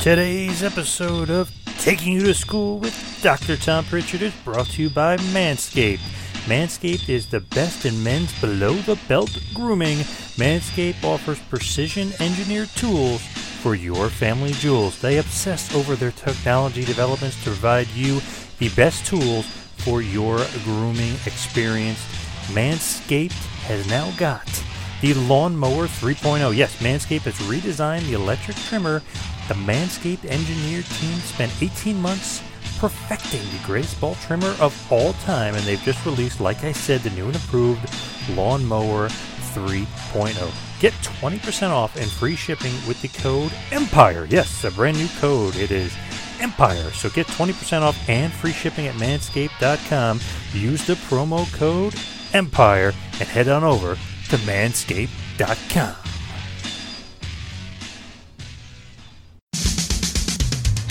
Today's episode of Taking You to School with Dr. Tom Prichard is brought to you by Manscaped. Manscaped is the best in men's below the belt grooming. Manscaped offers precision engineered tools for your family jewels. They obsess over their technology developments to provide you the best tools for your grooming experience. Manscaped has now got the Lawnmower 3.0. Yes, Manscaped has redesigned the electric trimmer. The Manscaped Engineer team spent 18 months perfecting the greatest ball trimmer of all time, and they've just released, like I said, the new and improved Lawnmower 3.0. Get 20% off and free shipping with the code EMPIRE. Yes, a brand new code. It is EMPIRE. So get 20% off and free shipping at manscaped.com. Use the promo code EMPIRE and head on over to manscaped.com.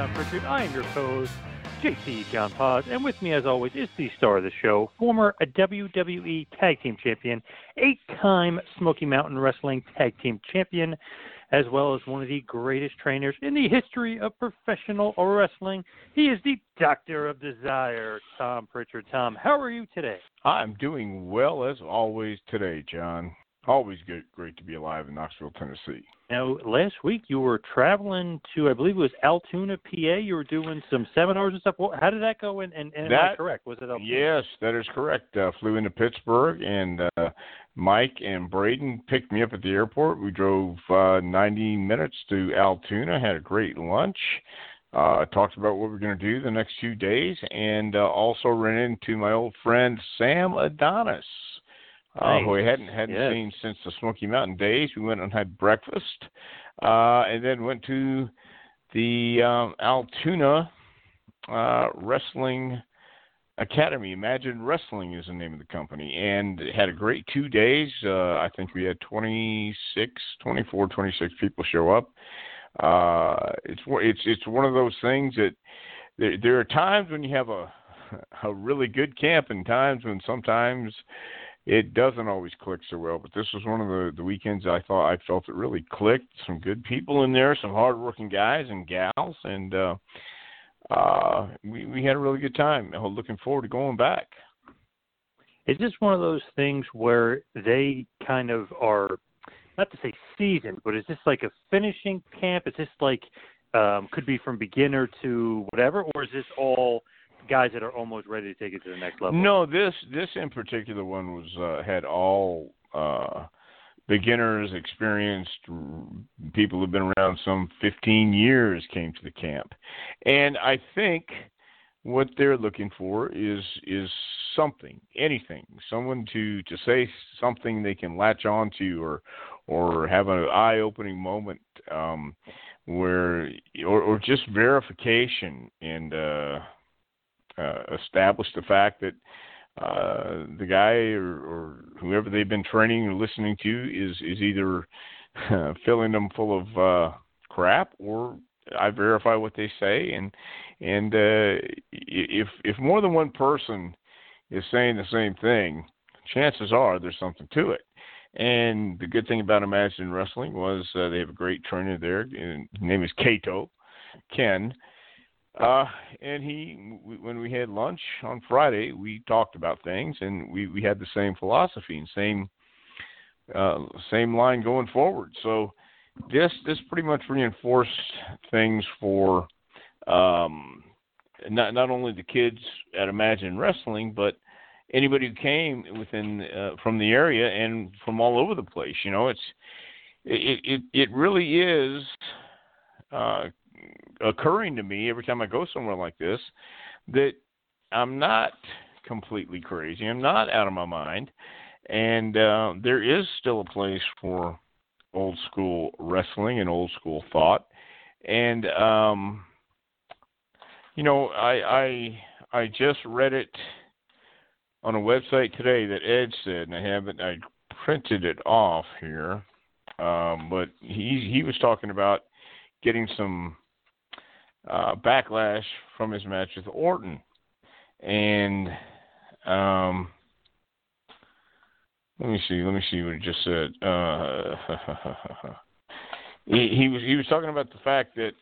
Tom Prichard. I am your host, JC John Paz, and with me, as always, is the star of the show, former WWE Tag Team Champion, eight-time Smoky Mountain Wrestling Tag Team Champion, as well as one of the greatest trainers in the history of professional wrestling. He is the Doctor of Desire, Tom Prichard. Tom, how are you today? I'm doing well as always today, John. Always good, great to be alive in Knoxville, Tennessee. Now, last week you were traveling to, I believe it was Altoona, PA. You were doing some seminars and stuff. Well, how did that go? And, and, and That- correct? Was it Altoona? Yes, that is correct. Uh, flew into Pittsburgh, and uh, Mike and Braden picked me up at the airport. We drove uh, 90 minutes to Altoona, had a great lunch, uh, talked about what we're going to do the next few days, and uh, also ran into my old friend Sam Adonis. Uh, who I hadn't hadn't Yes. seen since the Smoky Mountain days. We went and had breakfast, uh, and then went to the um, Altoona uh, Wrestling Academy. Imagine Wrestling is the name of the company, and it had a great two days. Uh, I think we had 26, 24, 26 people show up. Uh, it's one- it's it's one of those things that there there are times when you have a a really good camp, and times when sometimes it doesn't always click so well. But this was one of the the weekends I thought I felt it really clicked. Some good people in there, some hardworking guys and gals, and uh, uh, we we had a really good time. I'm looking forward to going back. Is this one of those things where they kind of are, not to say seasoned, but is this like a finishing camp? Is this like, um, could be from beginner to whatever, or is this all guys that are almost ready to take it to the next level? No, this this in particular one was uh, had all uh, beginners, experienced people who've been around some 15 years came to the camp, and I think what they're looking for is is something, anything, someone to to say something they can latch on to or or have an eye-opening moment um, where or or just verification and uh, uh, establish the fact that uh, the guy or, or whoever they've been training or listening to is is either uh, filling them full of uh, crap or I verify what they say and and uh, if if more than one person is saying the same thing, chances are there's something to it. And the good thing about Imagine Wrestling was uh, they have a great trainer there. His name is Kato, Ken. Uh, and he, when we had lunch on Friday, we talked about things, and we, we had the same philosophy and same uh, same line going forward. So this this pretty much reinforced things for um, not not only the kids at Imagine Wrestling, but anybody who came within uh, from the area and from all over the place. You know, it's it it, it really is uh, occurring to me every time I go somewhere like this that I'm not completely crazy. I'm not out of my mind, and uh, there is still a place for old school wrestling and old school thought. And um, you know, I I I just read it on a website today that Ed said, and I haven't I printed it off here, um, but he he was talking about getting some uh, backlash from his match with Orton, and um, let me see, let me see what he just said. Uh, he, he was he was talking about the fact that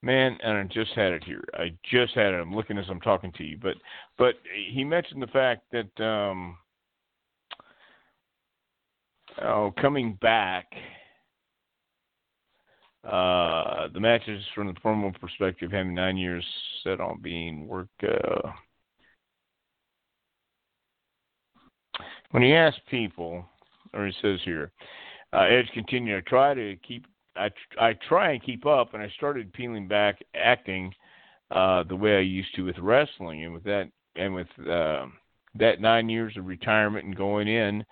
Man, and I just had it here. I just had it. I'm looking as I'm talking to you, but but he mentioned the fact that um, oh, coming back, uh, the matches from the promo perspective, having nine years set on being work. Uh, when he asked people, or he says here, uh, Edge continued I try to keep I I try and keep up, and I started peeling back acting uh, the way I used to with wrestling, and with that and with uh, that nine years of retirement and going in,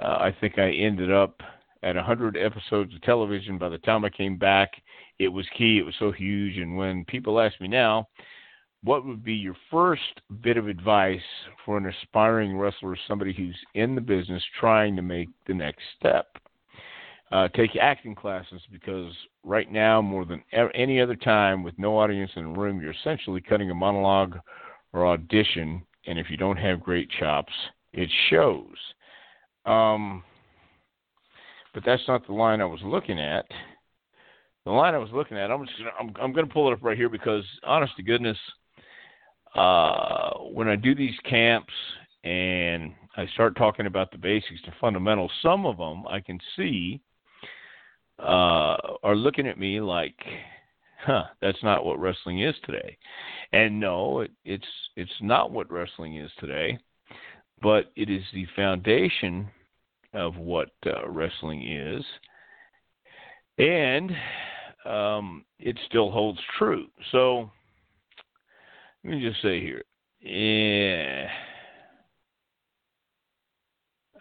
uh, I think I ended up at 100 episodes of television. By the time I came back, it was key. It was so huge. And when people ask me now, what would be your first bit of advice for an aspiring wrestler, somebody who's in the business trying to make the next step? uh, take acting classes because right now, more than any other time, with no audience in the room, you're essentially cutting a monologue or audition, and if you don't have great chops, it shows. Um, but that's not the line I was looking at. The line I was looking at, I'm just gonna, I'm, I'm going to pull it up right here because, honest to goodness, uh, when I do these camps and I start talking about the basics, the fundamentals, some of them I can see uh, are looking at me like, "Huh, that's not what wrestling is today." And no, it, it's it's not what wrestling is today, but it is the foundation of what uh, wrestling is, and um, it still holds true. So let me just say here, yeah.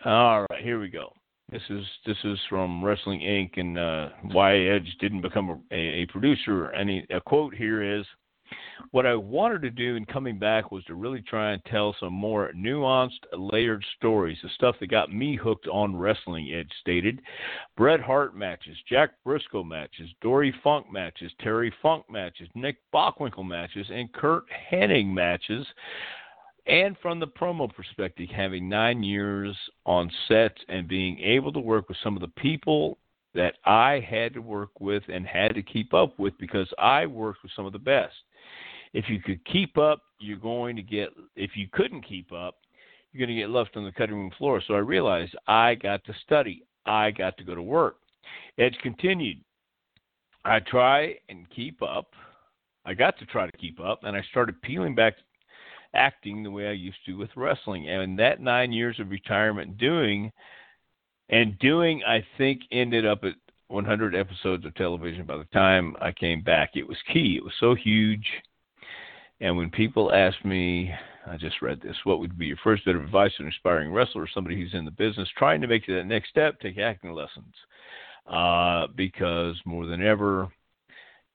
All right, here we go. This is this is from Wrestling Inc. and uh, why Edge didn't become a, a producer. And a quote here is, "What I wanted to do in coming back was to really try and tell some more nuanced, layered stories. The stuff that got me hooked on wrestling." Edge stated, "Bret Hart matches, Jack Brisco matches, Dory Funk matches, Terry Funk matches, Nick Bockwinkel matches, and Curt Hennig matches." and from the promo perspective, having nine years on sets and being able to work with some of the people that I had to work with and had to keep up with because I worked with some of the best. If you could keep up, you're going to get, if you couldn't keep up, you're going to get left on the cutting room floor. So I realized I got to study, I got to go to work. Edge continued. I try and keep up. I got to try to keep up, and I started peeling back acting the way I used to with wrestling. And that nine years of retirement doing and doing, I think, ended up at 100 episodes of television by the time I came back. It was key. It was so huge. And when people ask me, I just read this, what would be your first bit of advice to an aspiring wrestler or somebody who's in the business trying to make that next step? Take acting lessons. Uh, because more than ever,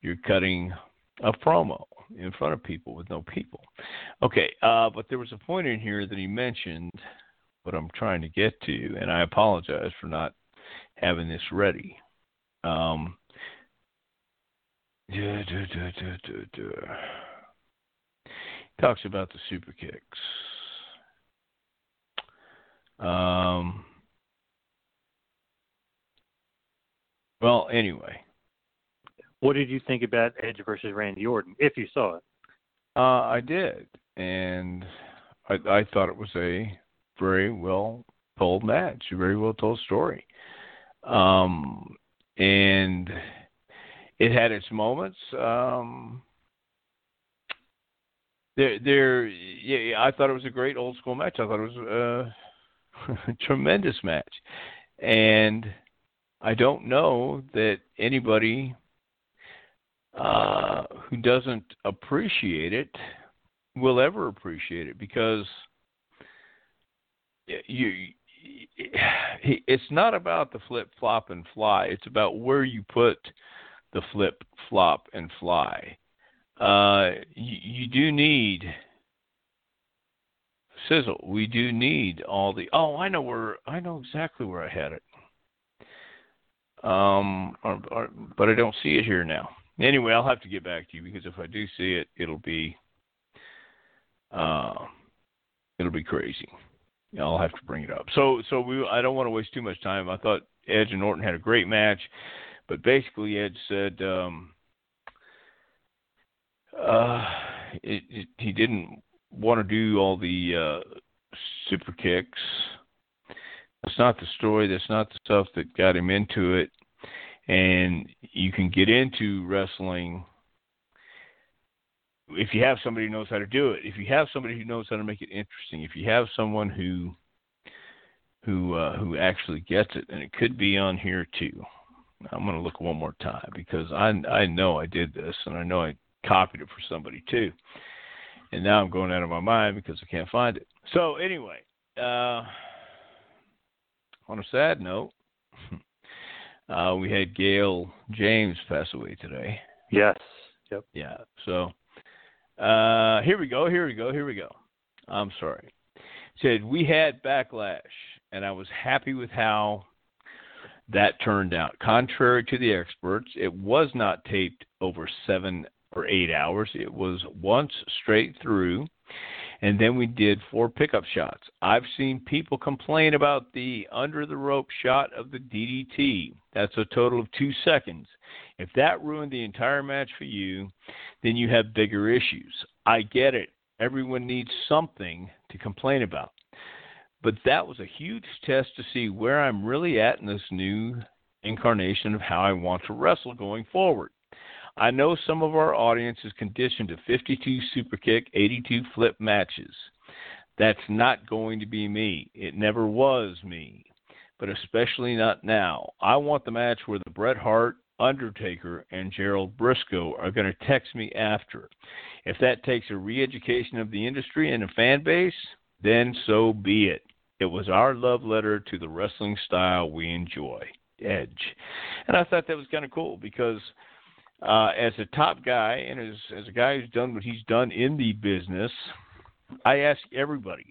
you're cutting a promo in front of people with no people. Okay, uh, but there was a point in here that he mentioned what I'm trying to get to, and I apologize for not having this ready. Um, duh, duh, duh, talks about the super kicks. Um, well, anyway. What did you think about Edge versus Randy Orton, if you saw it? Uh, I did, and I, I thought it was a very well told match, a very well told story. Um, and it had its moments. Um, there, there, yeah, I thought it was a great old school match. I thought it was a tremendous match, and I don't know that anybody uh, who doesn't appreciate it will ever appreciate it because you it's not about the flip flop and fly. It's about where you put the flip flop and fly uh, you, you do need sizzle we do need all the oh i know where i know exactly where i had it um or, or, but i don't see it here now Anyway, I'll have to get back to you because if I do see it, it'll be uh, it'll be crazy. I'll have to bring it up. So, so we I don't want to waste too much time. I thought Edge and Orton had a great match, but basically Edge said um, uh, it, it, he didn't want to do all the uh, super kicks. That's not the story. That's not the stuff that got him into it and you can get into wrestling if you have somebody who knows how to do it if you have somebody who knows how to make it interesting if you have someone who who uh, who actually gets it and it could be on here too i'm going to look one more time because i i know i did this and i know i copied it for somebody too and now i'm going out of my mind because i can't find it so anyway uh on a sad note uh, we had Gail James pass away today. Yes. Yep. Yeah. So uh, here we go. Here we go. Here we go. I'm sorry. said we had backlash, and I was happy with how that turned out. Contrary to the experts, it was not taped over seven or eight hours. It was once straight through and then we did four pickup shots. I've seen people complain about the under the rope shot of the DDT. That's a total of two seconds. If that ruined the entire match for you, then you have bigger issues. I get it. Everyone needs something to complain about. But that was a huge test to see where I'm really at in this new incarnation of how I want to wrestle going forward. I know some of our audience is conditioned to 52 super kick, 82 flip matches. That's not going to be me. It never was me, but especially not now. I want the match where the Bret Hart, Undertaker, and Gerald Brisco are going to text me after. If that takes a re education of the industry and a fan base, then so be it. It was our love letter to the wrestling style we enjoy, Edge. And I thought that was kind of cool because uh, as a top guy and as as a guy who's done what he's done in the business, I ask everybody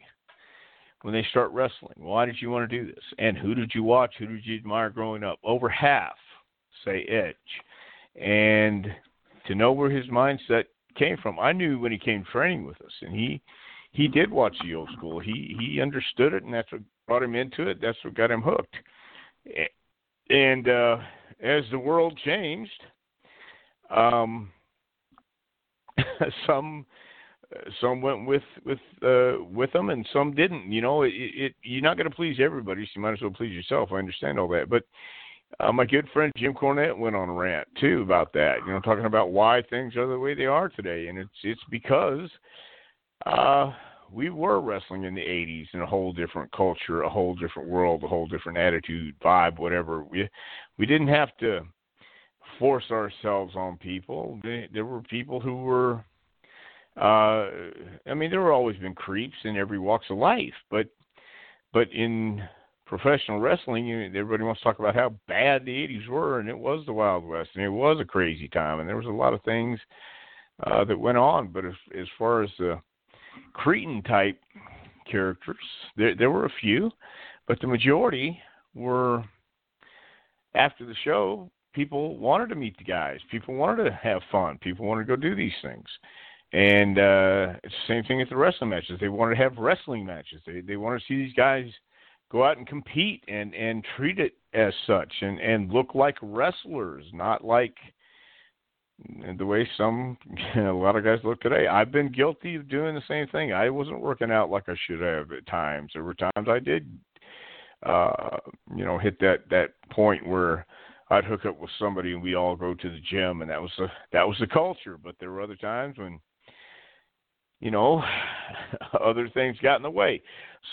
when they start wrestling, why did you want to do this? And who did you watch? Who did you admire growing up? Over half say Edge. And to know where his mindset came from, I knew when he came training with us, and he he did watch the old school. He he understood it, and that's what brought him into it. That's what got him hooked. And uh, as the world changed, um, some some went with with uh, with them, and some didn't. You know, it, it you're not going to please everybody, so you might as well please yourself. I understand all that, but uh, my good friend Jim Cornette went on a rant too about that. You know, talking about why things are the way they are today, and it's it's because uh, we were wrestling in the '80s in a whole different culture, a whole different world, a whole different attitude, vibe, whatever. We we didn't have to force ourselves on people. There were people who were, uh, I mean, there were always been creeps in every walks of life, but but in professional wrestling, you, everybody wants to talk about how bad the '80s were, and it was the Wild West, and it was a crazy time, and there was a lot of things uh, that went on. But as as far as the cretin type characters, there there were a few, but the majority were after the show people wanted to meet the guys. People wanted to have fun. People wanted to go do these things. And uh, it's the same thing at the wrestling matches. They wanted to have wrestling matches. They they wanted to see these guys go out and compete and and treat it as such and and look like wrestlers, not like the way some a lot of guys look today. I've been guilty of doing the same thing. I wasn't working out like I should have at times. There were times I did uh you know hit that that point where I'd hook up with somebody and we all go to the gym and that was the that was the culture. But there were other times when you know other things got in the way.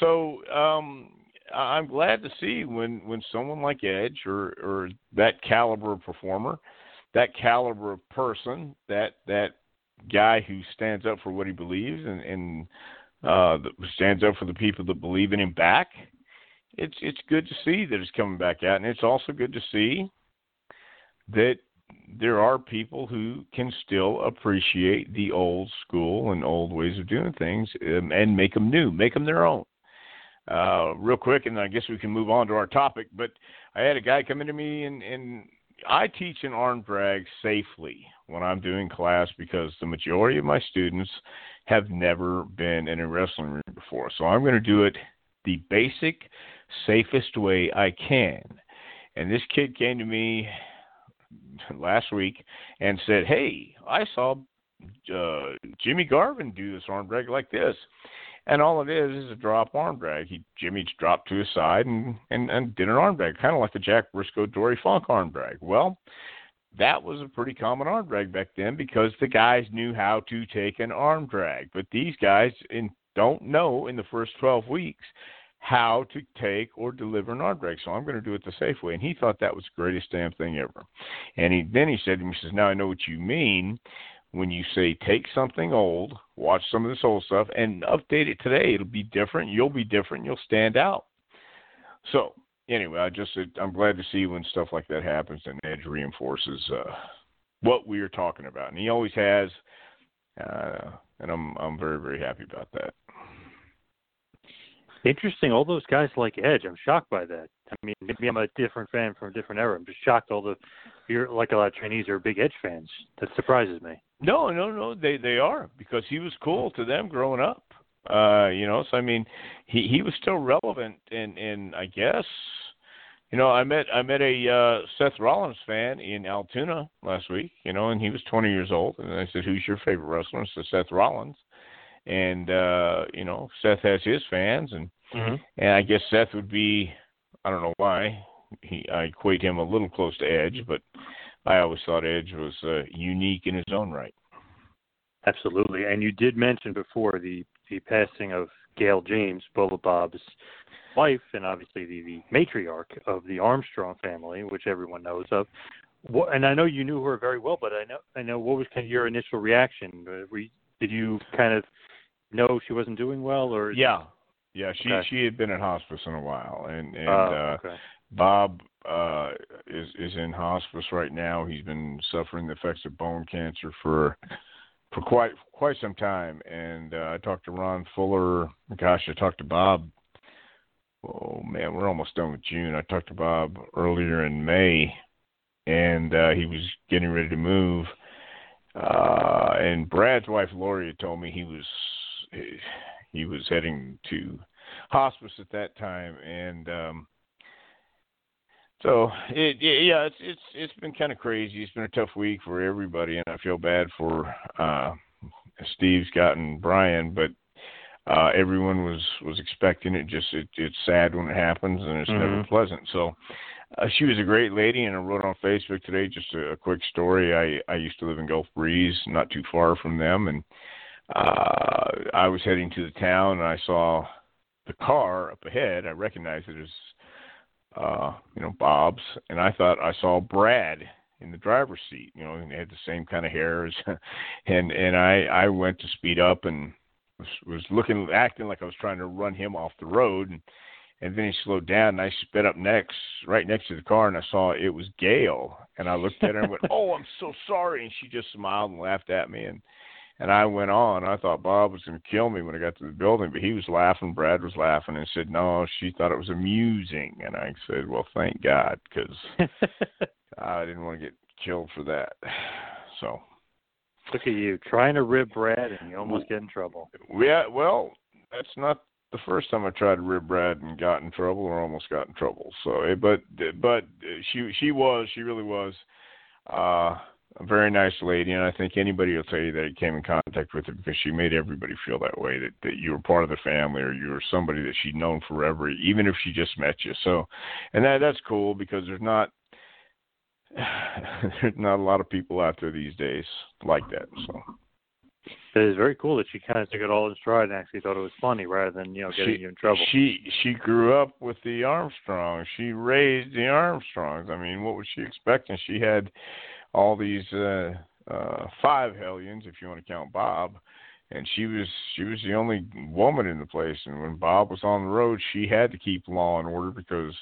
So um I'm glad to see when when someone like Edge or or that caliber of performer, that caliber of person, that that guy who stands up for what he believes and and uh stands up for the people that believe in him back. It's it's good to see that it's coming back out, and it's also good to see that there are people who can still appreciate the old school and old ways of doing things um, and make them new, make them their own. Uh, real quick, and I guess we can move on to our topic. But I had a guy come into me, and, and I teach an arm drag safely when I'm doing class because the majority of my students have never been in a wrestling ring before. So I'm going to do it the basic, safest way I can. And this kid came to me last week and said, "Hey, I saw uh, Jimmy Garvin do this arm drag like this." And all it is is a drop arm drag. He Jimmy dropped to his side and, and, and did an arm drag, kind of like the Jack Brisco Dory Funk arm drag. Well, that was a pretty common arm drag back then because the guys knew how to take an arm drag. But these guys in, don't know in the first 12 weeks how to take or deliver an drag. So I'm going to do it the safe way. And he thought that was the greatest damn thing ever. And he then he said to me, he says, Now I know what you mean when you say take something old, watch some of this old stuff, and update it today. It'll be different. You'll be different. You'll stand out. So anyway, I just I'm glad to see when stuff like that happens and Edge reinforces uh, what we are talking about, and he always has, uh, and I'm I'm very very happy about that. Interesting. All those guys like Edge. I'm shocked by that. I mean, maybe I'm a different fan from a different era. I'm just shocked. All the you're like a lot of Chinese are big Edge fans. That surprises me. No, no, no. They they are because he was cool to them growing up. Uh, you know, so I mean, he he was still relevant, and and I guess, you know, I met I met a uh, Seth Rollins fan in Altoona last week. You know, and he was 20 years old, and I said, "Who's your favorite wrestler?" And said Seth Rollins, and uh, you know, Seth has his fans, and mm-hmm. and I guess Seth would be, I don't know why, he I equate him a little close to Edge, but I always thought Edge was uh, unique in his own right. Absolutely, and you did mention before the the passing of Gail James, Bullet Bob's wife, and obviously the, the matriarch of the Armstrong family, which everyone knows of. What, and I know you knew her very well, but I know I know what was kind of your initial reaction? Uh, were, did you kind of know she wasn't doing well, or yeah, yeah, she okay. she had been in hospice in a while, and and uh, okay. Bob uh, is is in hospice right now. He's been suffering the effects of bone cancer for for quite quite some time. And uh, I talked to Ron Fuller. Gosh, I talked to Bob. Oh man, we're almost done with June. I talked to Bob earlier in May, and uh, he was getting ready to move. Uh, and Brad's wife Lori told me he was he was heading to hospice at that time, and um, so it, yeah, it's it's it's been kind of crazy. It's been a tough week for everybody, and I feel bad for uh, Steve, Scott, and Brian. But uh, everyone was was expecting it. Just it, it's sad when it happens, and it's mm-hmm. never pleasant. So uh, she was a great lady, and I wrote on Facebook today just a, a quick story. I I used to live in Gulf Breeze, not too far from them, and uh, I was heading to the town, and I saw the car up ahead. I recognized it as uh, you know, Bob's, and I thought I saw Brad in the driver's seat. You know, and they had the same kind of hair as, and and I I went to speed up and was, was looking acting like I was trying to run him off the road, and and then he slowed down and I sped up next right next to the car and I saw it was Gail and I looked at her and went, "Oh, I'm so sorry," and she just smiled and laughed at me and and I went on. I thought Bob was going to kill me when I got to the building, but he was laughing. Brad was laughing and said, "No, she thought it was amusing." And I said, "Well, thank God, because I didn't want to get killed for that." So, look at you trying to rib Brad, and you almost get in trouble. Yeah, well, that's not the first time I tried to rib Brad and got in trouble, or almost got in trouble. So, eh, but but she she was she really was uh, a very nice lady, and I think anybody will tell you that came in contact with her because she made everybody feel that way that that you were part of the family or you were somebody that she'd known forever, even if she just met you. So, and that that's cool because there's not there's not a lot of people out there these days like that. So. It is very cool that she kind of took it all in stride and actually thought it was funny rather than you know getting she, you in trouble. She she grew up with the Armstrongs. She raised the Armstrongs. I mean, what was she expecting? She had all these uh, uh, five hellions, if you want to count Bob, and she was she was the only woman in the place. And when Bob was on the road, she had to keep law and order because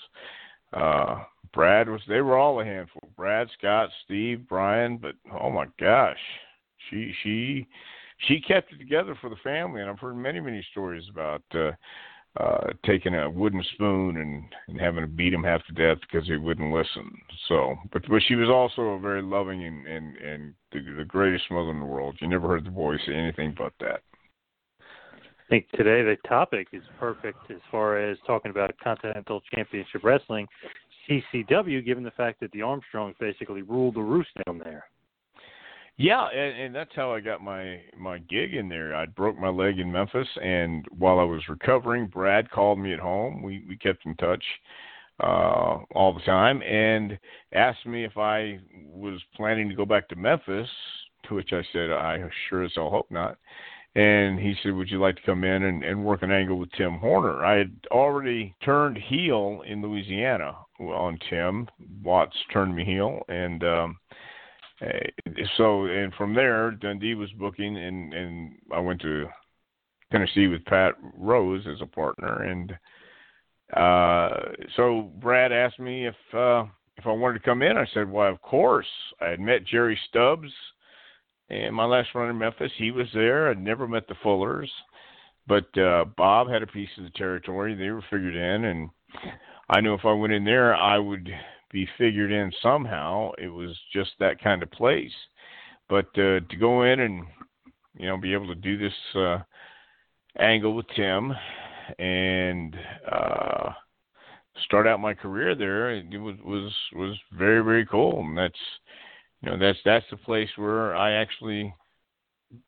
uh Brad was they were all a handful. Brad, Scott, Steve, Brian, but oh my gosh. She she she kept it together for the family and I've heard many, many stories about uh uh taking a wooden spoon and, and having to beat him half to death because he wouldn't listen. So but but she was also a very loving and, and, and the, the greatest mother in the world. You never heard the boy say anything but that. I think today the topic is perfect as far as talking about Continental Championship Wrestling, CCW, given the fact that the Armstrongs basically ruled the roost down there. Yeah, and, and that's how I got my my gig in there. I broke my leg in Memphis, and while I was recovering, Brad called me at home. We we kept in touch uh all the time, and asked me if I was planning to go back to Memphis. To which I said, I sure as hell hope not and he said, "Would you like to come in and, and work an angle with Tim Horner?" I had already turned heel in Louisiana on Tim. Watts turned me heel, and um, so and from there, Dundee was booking, and and I went to Tennessee with Pat Rose as a partner, and uh, so Brad asked me if uh, if I wanted to come in. I said, "Well, of course." I had met Jerry Stubbs and my last run in Memphis, he was there. I'd never met the Fullers, but uh, Bob had a piece of the territory. They were figured in, and I knew if I went in there, I would be figured in somehow. It was just that kind of place. But uh, to go in and you know be able to do this uh, angle with Tim and uh, start out my career there, it was was was very very cool, and that's you know that's that's the place where I actually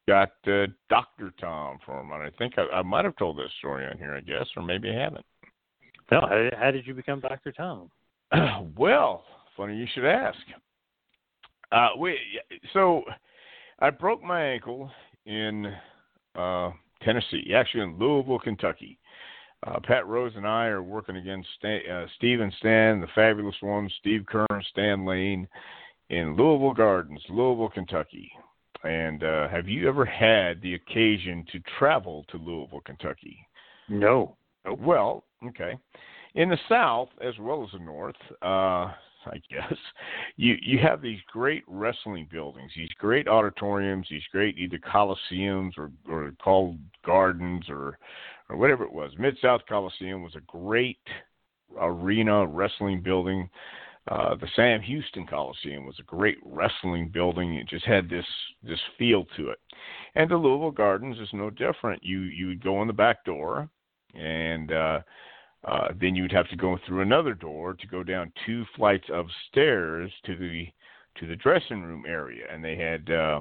got uh, Doctor Tom from, and I think I, I might have told this story on here, I guess, or maybe I haven't. No, how, how did you become Doctor Tom? well, funny you should ask. Uh, we so I broke my ankle in uh, Tennessee, actually in Louisville, Kentucky. Uh, Pat Rose and I are working against Stan, uh, Steve and Stan, the fabulous ones, Steve Keirn, Stan Lane, in Louisville Gardens, Louisville, Kentucky. And uh, have you ever had the occasion to travel to Louisville, Kentucky? No. Well, okay. In the South as well as the North, uh, I guess you you have these great wrestling buildings, these great auditoriums, these great either coliseums or or called gardens or or whatever it was. Mid South Coliseum was a great arena wrestling building uh, the Sam Houston Coliseum was a great wrestling building. It just had this this feel to it. And the Louisville Gardens is no different. You you would go in the back door, and uh, uh, then you would have to go through another door to go down two flights of stairs to the to the dressing room area. And they had uh,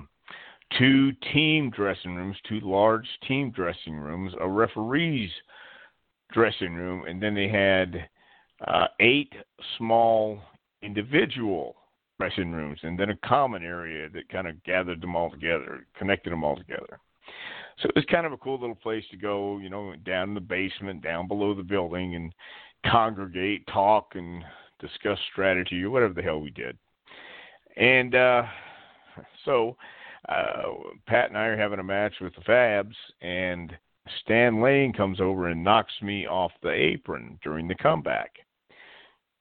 two team dressing rooms, two large team dressing rooms, a referee's dressing room, and then they had uh, eight small individual dressing rooms and then a common area that kind of gathered them all together, connected them all together. So it was kind of a cool little place to go, you know, down in the basement, down below the building, and congregate, talk, and discuss strategy or whatever the hell we did. And uh, so uh, Pat and I are having a match with the Fabs, and Stan Lane comes over and knocks me off the apron during the comeback.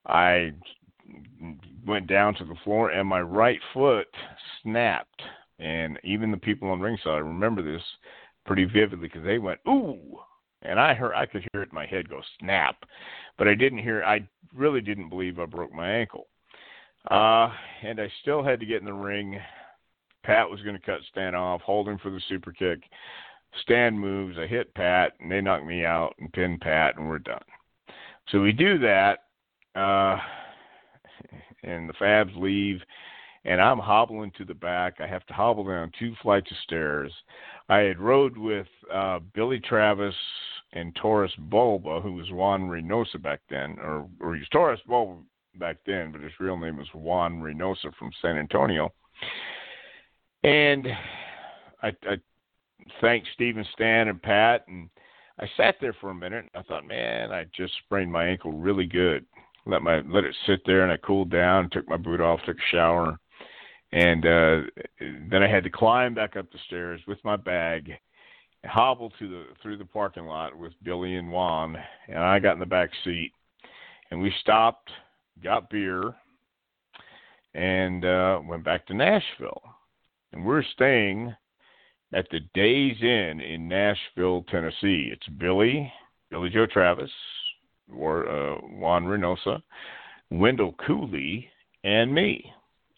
I went down to the floor and my right foot snapped. And even the people on ringside remember this pretty vividly because they went ooh, and I heard I could hear it in my head go snap, but I didn't hear. I really didn't believe I broke my ankle. Uh, and I still had to get in the ring. Pat was going to cut Stan off, holding for the super kick. Stan moves. I hit Pat, and they knock me out and pin Pat, and we're done. So we do that, uh, and the Fabs leave, and I'm hobbling to the back. I have to hobble down two flights of stairs. I had rode with uh, Billy Travis and Taras Bulba, who was Juan Reynosa back then, or, or he was Taras Bulba back then, but his real name was Juan Reynosa from San Antonio. And I, I thanked Steven Stan and Pat, and I sat there for a minute. And I thought, man, I just sprained my ankle really good. Let my let it sit there, and I cooled down, took my boot off, took a shower, and uh, then I had to climb back up the stairs with my bag, hobble to the through the parking lot with Billy and Juan, and I got in the back seat, and we stopped, got beer, and uh, went back to Nashville, and we're staying at the Days Inn in Nashville, Tennessee. It's Billy, Billy Joe Travis, or uh, Juan Reynosa, Wendell Cooley, and me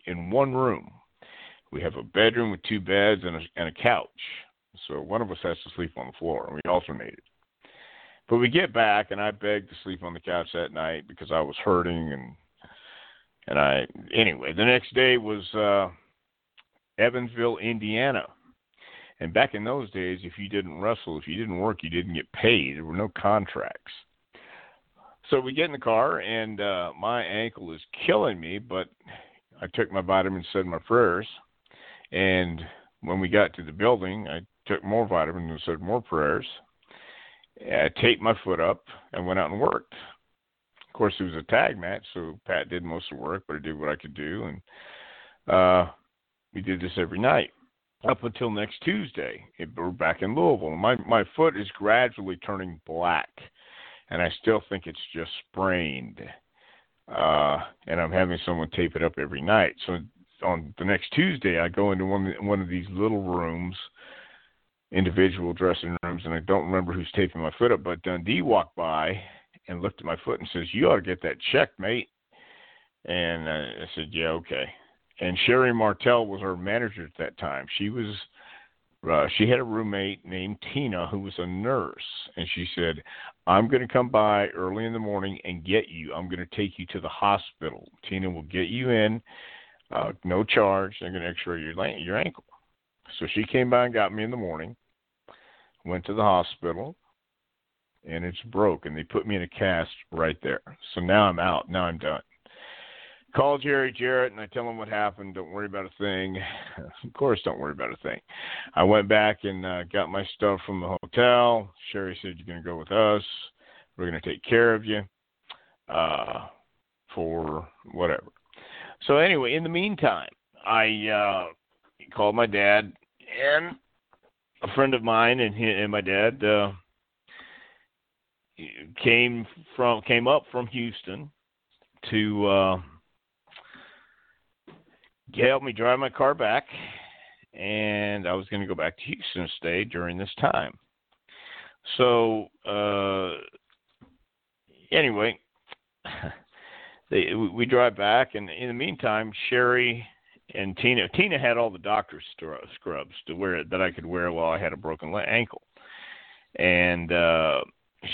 in one room. We have a bedroom with two beds and a, and a couch. So one of us has to sleep on the floor, and we alternated. But we get back, and I begged to sleep on the couch that night because I was hurting, and and I anyway. The next day was uh, Evansville, Indiana, and back in those days, if you didn't wrestle, if you didn't work, you didn't get paid. There were no contracts. So we get in the car, and uh, my ankle is killing me, but I took my vitamins, said my prayers, and when we got to the building, I took more vitamins and said more prayers. I taped my foot up and went out and worked. Of course, it was a tag match, so Pat did most of the work, but I did what I could do, and uh, we did this every night up until next Tuesday. It, we're back in Louisville. My my foot is gradually turning black, and I still think it's just sprained. Uh, and I'm having someone tape it up every night. So on the next Tuesday, I go into one one of these little rooms, individual dressing rooms, and I don't remember who's taping my foot up. But Dundee walked by and looked at my foot and says, "You ought to get that checked, mate." And I said, "Yeah, okay." and Sherri Martel was our manager at that time. She was uh, she had a roommate named Tina who was a nurse, and she said, "I'm going to come by early in the morning and get you. I'm going to take you to the hospital. Tina will get you in, uh, no charge. They're going to X-ray your your ankle." So she came by and got me in the morning. Went to the hospital, and it's broke, and they put me in a cast right there. So now I'm out. Now I'm done call Jerry Jarrett and I tell him what happened. Don't worry about a thing. of course, don't worry about a thing. I went back and uh, got my stuff from the hotel. Sherry said, You're going to go with us. We're going to take care of you uh, for whatever. So, anyway, in the meantime, I uh, called my dad and a friend of mine and, he, and my dad uh, came from came up from Houston to helped me drive my car back, and I was going to go back to Houston to stay during this time. So uh, anyway, they, we drive back, and in the meantime, Sherry and Tina Tina had all the doctor's scrubs to wear that I could wear while I had a broken ankle, and uh,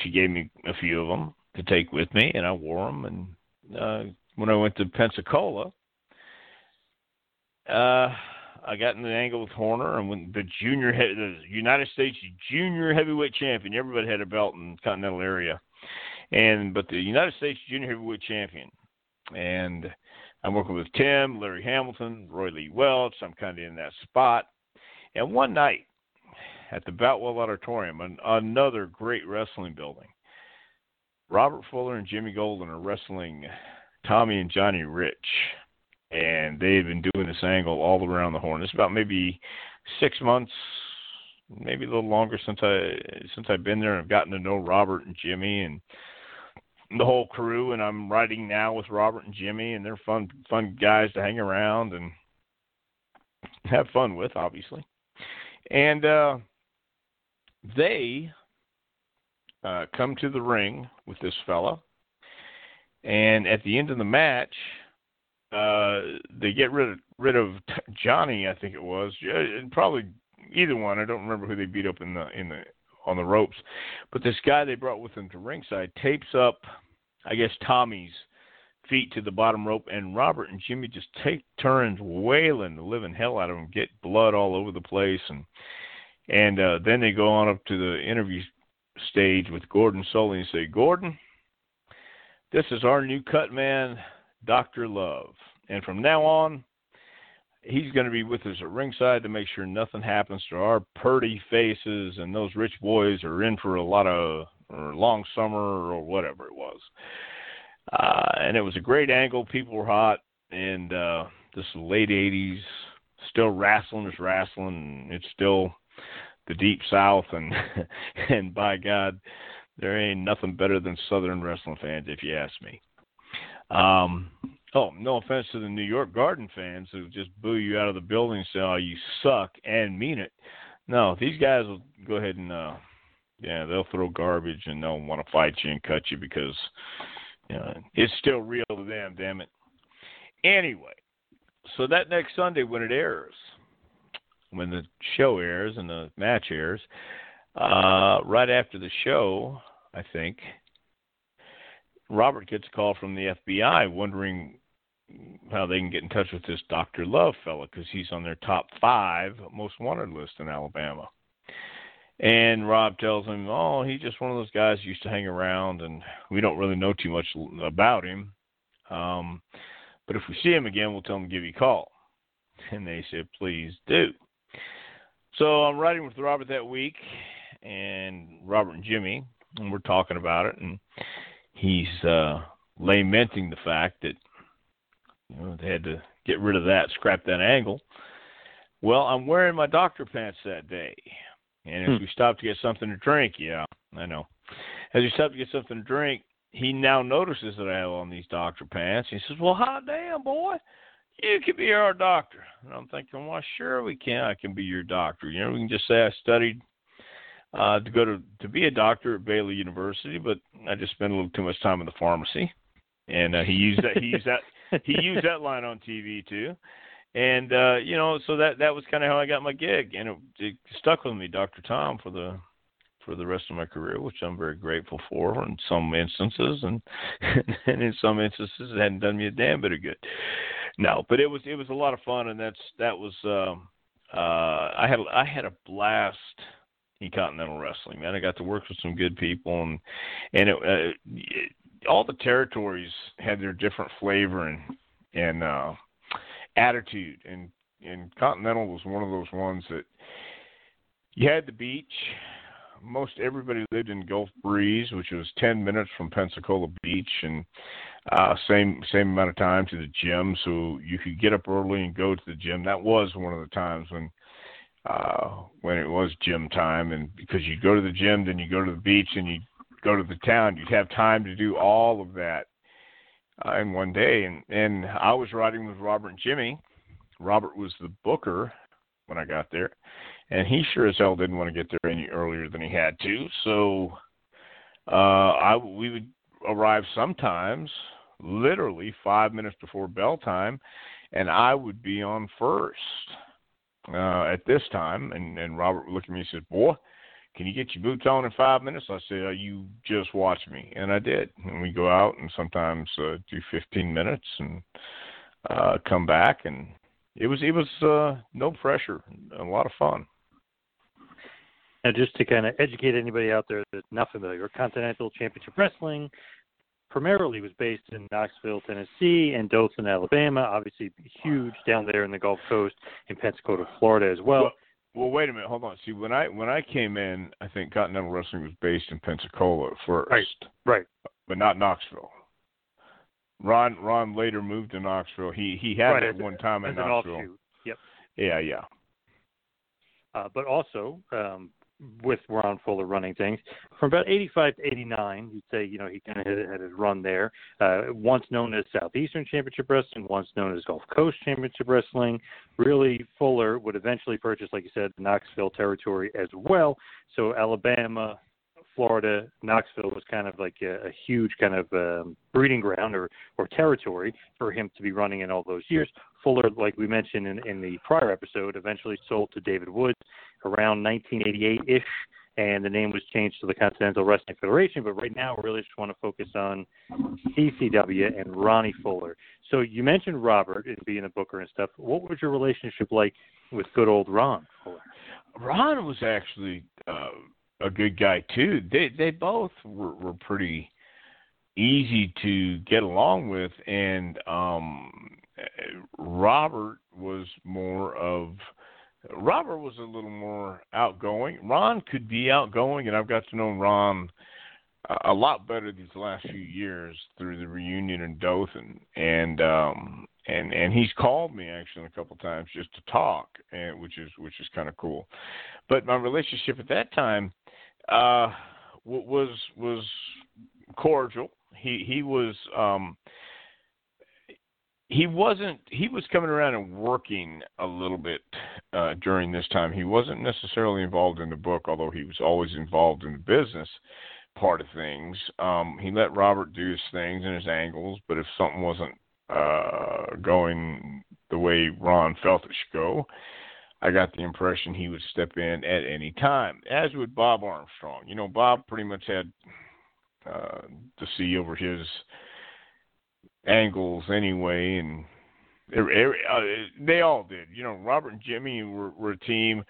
she gave me a few of them to take with me, and I wore them. And uh, when I went to Pensacola, uh, I got in the angle with Horner, and when the junior, the United States junior heavyweight champion, everybody had a belt in the Continental area, and but the United States junior heavyweight champion, and I'm working with Tim, Larry Hamilton, Roy Lee Welch. I'm kind of in that spot, and one night at the Boutwell Auditorium, an, another great wrestling building. Robert Fuller and Jimmy Golden are wrestling Tommy and Johnny Rich and they've been doing this angle all around the horn. It's about maybe six months, maybe a little longer since I since I've been there. and I've gotten to know Robert and Jimmy and the whole crew, and I'm riding now with Robert and Jimmy, and they're fun fun guys to hang around and have fun with, obviously. And uh, they uh, come to the ring with this fella, and at the end of the match uh, they get rid of rid of Johnny, I think it was, and probably either one. I don't remember who they beat up in the in the on the ropes, but this guy they brought with them to ringside tapes up, I guess Tommy's feet to the bottom rope, and Robert and Jimmy just take turns wailing the living hell out of him, get blood all over the place, and and uh, then they go on up to the interview stage with Gordon Solie and say, Gordon, this is our new cut man, Doctor Love, and from now on. He's going to be with us at ringside to make sure nothing happens to our purty faces, and those rich boys are in for a lot of or long summer or whatever it was. Uh, and it was a great angle. People were hot, and uh, this late '80s, still wrestling is wrestling. It's still the deep south, and and by God, there ain't nothing better than Southern wrestling fans, if you ask me. Um, oh, no offense to the New York Garden fans who just boo you out of the building and say, "Oh, you suck," and mean it. No, these guys will go ahead and uh, yeah, they'll throw garbage and they'll want to fight you and cut you because you know, it's still real to them, damn it. Anyway, so that next Sunday when it airs, when the show airs and the match airs, uh, right after the show, I think, Robert gets a call from the FBI wondering how they can get in touch with this Dr. Love fella because he's on their top five most wanted list in Alabama. And Rob tells him, "Oh, he's just one of those guys who used to hang around, and we don't really know too much about him. Um, but if we see him again, we'll tell him to give you a call." And they said, "Please do." So I'm riding with Robert that week, and Robert and Jimmy, and we're talking about it, and he's uh, lamenting the fact that you know they had to get rid of that, scrap that angle. Well, I'm wearing my doctor pants that day. And as hmm. we stop to get something to drink, yeah, I know. As we stop to get something to drink, he now notices that I have on these doctor pants. He says, "Well, hot damn, boy, you can be our doctor." And I'm thinking, "Well, sure we can. I can be your doctor. You know, we can just say I studied uh, to go to to be a doctor at Baylor University, but I just spent a little too much time in the pharmacy." And uh, he used that. He used that. He used that line on TV too and uh, you know, so that that was kind of how I got my gig, and it, it stuck with me, Doctor Tom, for the for the rest of my career, which I'm very grateful for in some instances, and and in some instances it hadn't done me a damn bit of good. No, but it was it was a lot of fun, and that's that was um, uh, I had I had a blast in Continental Wrestling. Man, I got to work with some good people, and and it, uh, it, all the territories had their different flavor and and uh, attitude, and and Continental was one of those ones that you had the beach. Most everybody lived in Gulf Breeze, which was ten minutes from Pensacola Beach, and uh, same same amount of time to the gym. So you could get up early and go to the gym. That was one of the times when uh, when it was gym time, and because you'd go to the gym, then you go to the beach, and you go to the town. You'd have time to do all of that uh, in one day, and and I was riding with Robert and Jimmy. Robert was the booker when I got there, and he sure as hell didn't want to get there any earlier than he had to. So uh, I we would arrive sometimes literally five minutes before bell time, and I would be on first uh, at this time. And and Robert would look at me and said, "Boy." can you get your boots on in five minutes? I said, oh, you just watch me. And I did. And we go out and sometimes uh, do 15 minutes and uh, come back. And it was, it was uh, no pressure, a lot of fun. Now, just to kind of educate anybody out there that's not familiar, Continental Championship Wrestling primarily was based in Knoxville, Tennessee, and Dothan, Alabama. Obviously, huge down there in the Gulf Coast in Pensacola, Florida as well. well well, wait a minute. Hold on. See, when I when I came in, I think Continental Wrestling was based in Pensacola first, right? Right. But not Knoxville. Ron Ron later moved to Knoxville. He he had right, at one time in Knoxville. Yep. Yeah, yeah. Uh, but also, um, with Ron Fuller running things. From about 85 to 89, you'd say, you know, he kind of had, his run there. Uh, once known as Southeastern Championship Wrestling, once known as Gulf Coast Championship Wrestling. Really, Fuller would eventually purchase, like you said, the Knoxville territory as well. So Alabama, Florida, Knoxville was kind of like a, a huge kind of um, breeding ground or or territory for him to be running in all those years. Fuller, like we mentioned in, in the prior episode, eventually sold to David Woods around 1988 ish and the name was changed to the Continental Wrestling Federation. But right now, we really just want to focus on CCW and Ronnie Fuller. So you mentioned Robert and being a booker and stuff. What was your relationship like with good old Ron Fuller? Ron was actually uh, a good guy too. They they both were, were pretty easy to get along with, and um, Robert was more of Robert was a little more outgoing. Ron could be outgoing, and I've got to know Ron a lot better these last few years through the reunion in Dothan, and um, and and he's called me actually a couple times just to talk, and which is which is kind of cool. But my relationship at that time uh, was was cordial. He he was um, he wasn't he was coming around and working a little bit uh, during this time. He wasn't necessarily involved in the book, although he was always involved in the business part of things. Um, he let Robert do his things and his angles, but if something wasn't uh, going the way Ron felt it should go, I got the impression he would step in at any time. As would Bob Armstrong. You know, Bob pretty much had uh, to see over his angles anyway, and uh, they all did. You know, Robert and Jimmy were, were a team.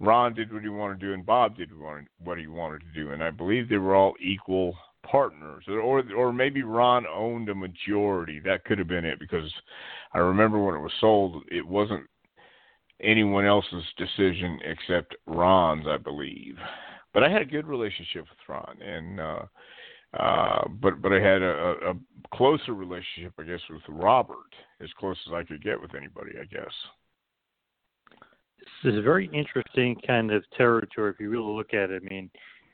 Ron did what he wanted to do, and Bob did what he wanted to do, and I believe they were all equal partners, or or maybe Ron owned a majority. That could have been it because I remember when it was sold, it wasn't anyone else's decision except Ron's, I believe. But I had a good relationship with Ron, and uh, uh, but but I had a, a closer relationship, I guess, with Robert, as close as I could get with anybody, I guess. This is a very interesting kind of territory if you really look at it. I mean,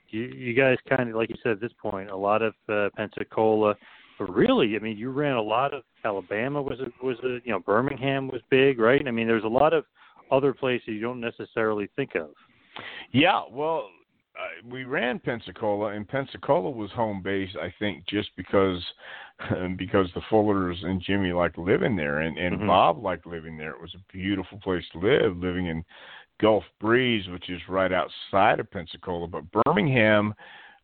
you you guys kind of like you said at this point, a lot of uh, Pensacola, but really, I mean, you ran a lot of Alabama was a was a you know Birmingham was big, right? I mean, there's a lot of other places you don't necessarily think of. Yeah, well, we ran Pensacola, and Pensacola was home base. I think just because because the Fullers and Jimmy liked living there, and and mm-hmm. Bob liked living there. It was a beautiful place to live, living in Gulf Breeze, which is right outside of Pensacola. But Birmingham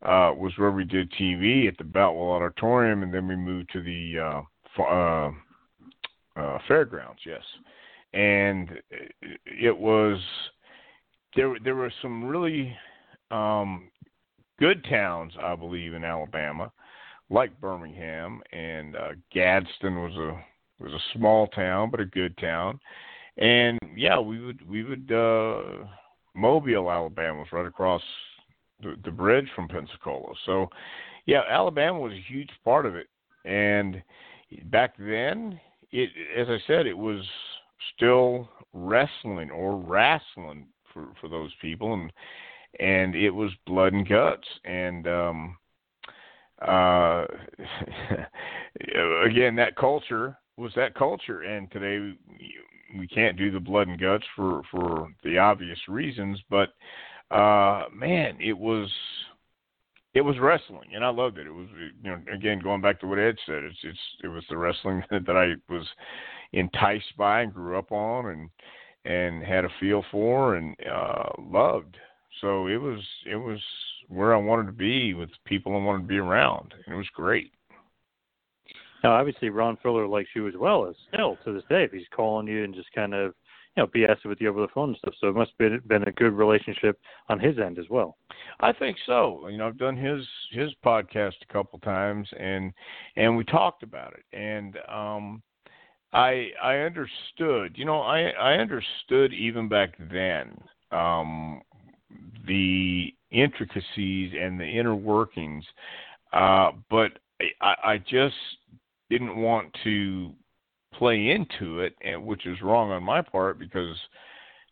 uh, was where we did TV at the Boutwell Auditorium, and then we moved to the uh, uh, uh, fairgrounds. Yes, and it was there. There were some really um, good towns, I believe, in Alabama, like Birmingham and uh, Gadsden was a was a small town but a good town, and yeah, we would we would uh, Mobile, Alabama was right across the, the bridge from Pensacola. So, yeah, Alabama was a huge part of it, and back then, it as I said, it was still wrestling or wrestling for for those people, and and it was blood and guts. And um uh again that culture was that culture. And today we, can't do the blood and guts for for the obvious reasons. But uh man it was it was wrestling and I loved it. It was you know again going back to what Ed said it's it's it was the wrestling that I was enticed by and grew up on and and had a feel for and uh loved so it was it was where I wanted to be with people I wanted to be around, and it was great. Now, obviously, Ron Fuller likes you as well as still to this day. If he's calling you and just kind of you know BSing with you over the phone and stuff, so it must have been, been a good relationship on his end as well. I think so. You know, I've done his his podcast a couple times, and and we talked about it, and um, I I understood. You know, I I understood even back then um, the intricacies and the inner workings, uh, but I, I just didn't want to play into it, and which is wrong on my part because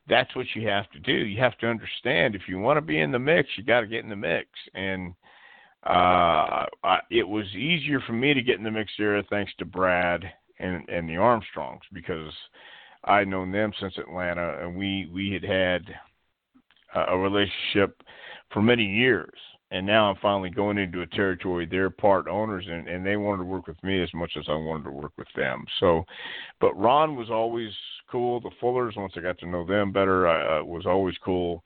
that's what you have to do. You have to understand if you want to be in the mix, you got to get in the mix, and uh, I, it was easier for me to get in the mix there thanks to Brad and and the Armstrongs because I'd known them since Atlanta, and we we had had a relationship for many years. And now I'm finally going into a territory they're part owners in, and they wanted to work with me as much as I wanted to work with them. So, but Ron was always cool. The Fullers, once I got to know them better, uh, was always cool.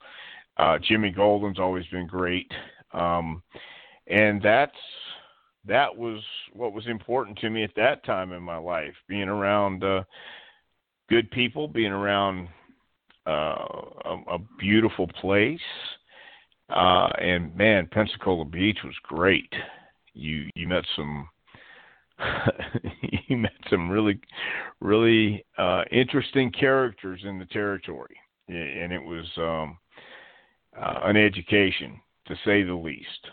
Uh, Jimmy Golden's always been great, um, and that's that was what was important to me at that time in my life. Being around uh, good people, being around uh, a, a beautiful place uh, and man, Pensacola Beach was great. You you met some you met some really really uh, interesting characters in the territory, and it was um, uh, an education to say the least.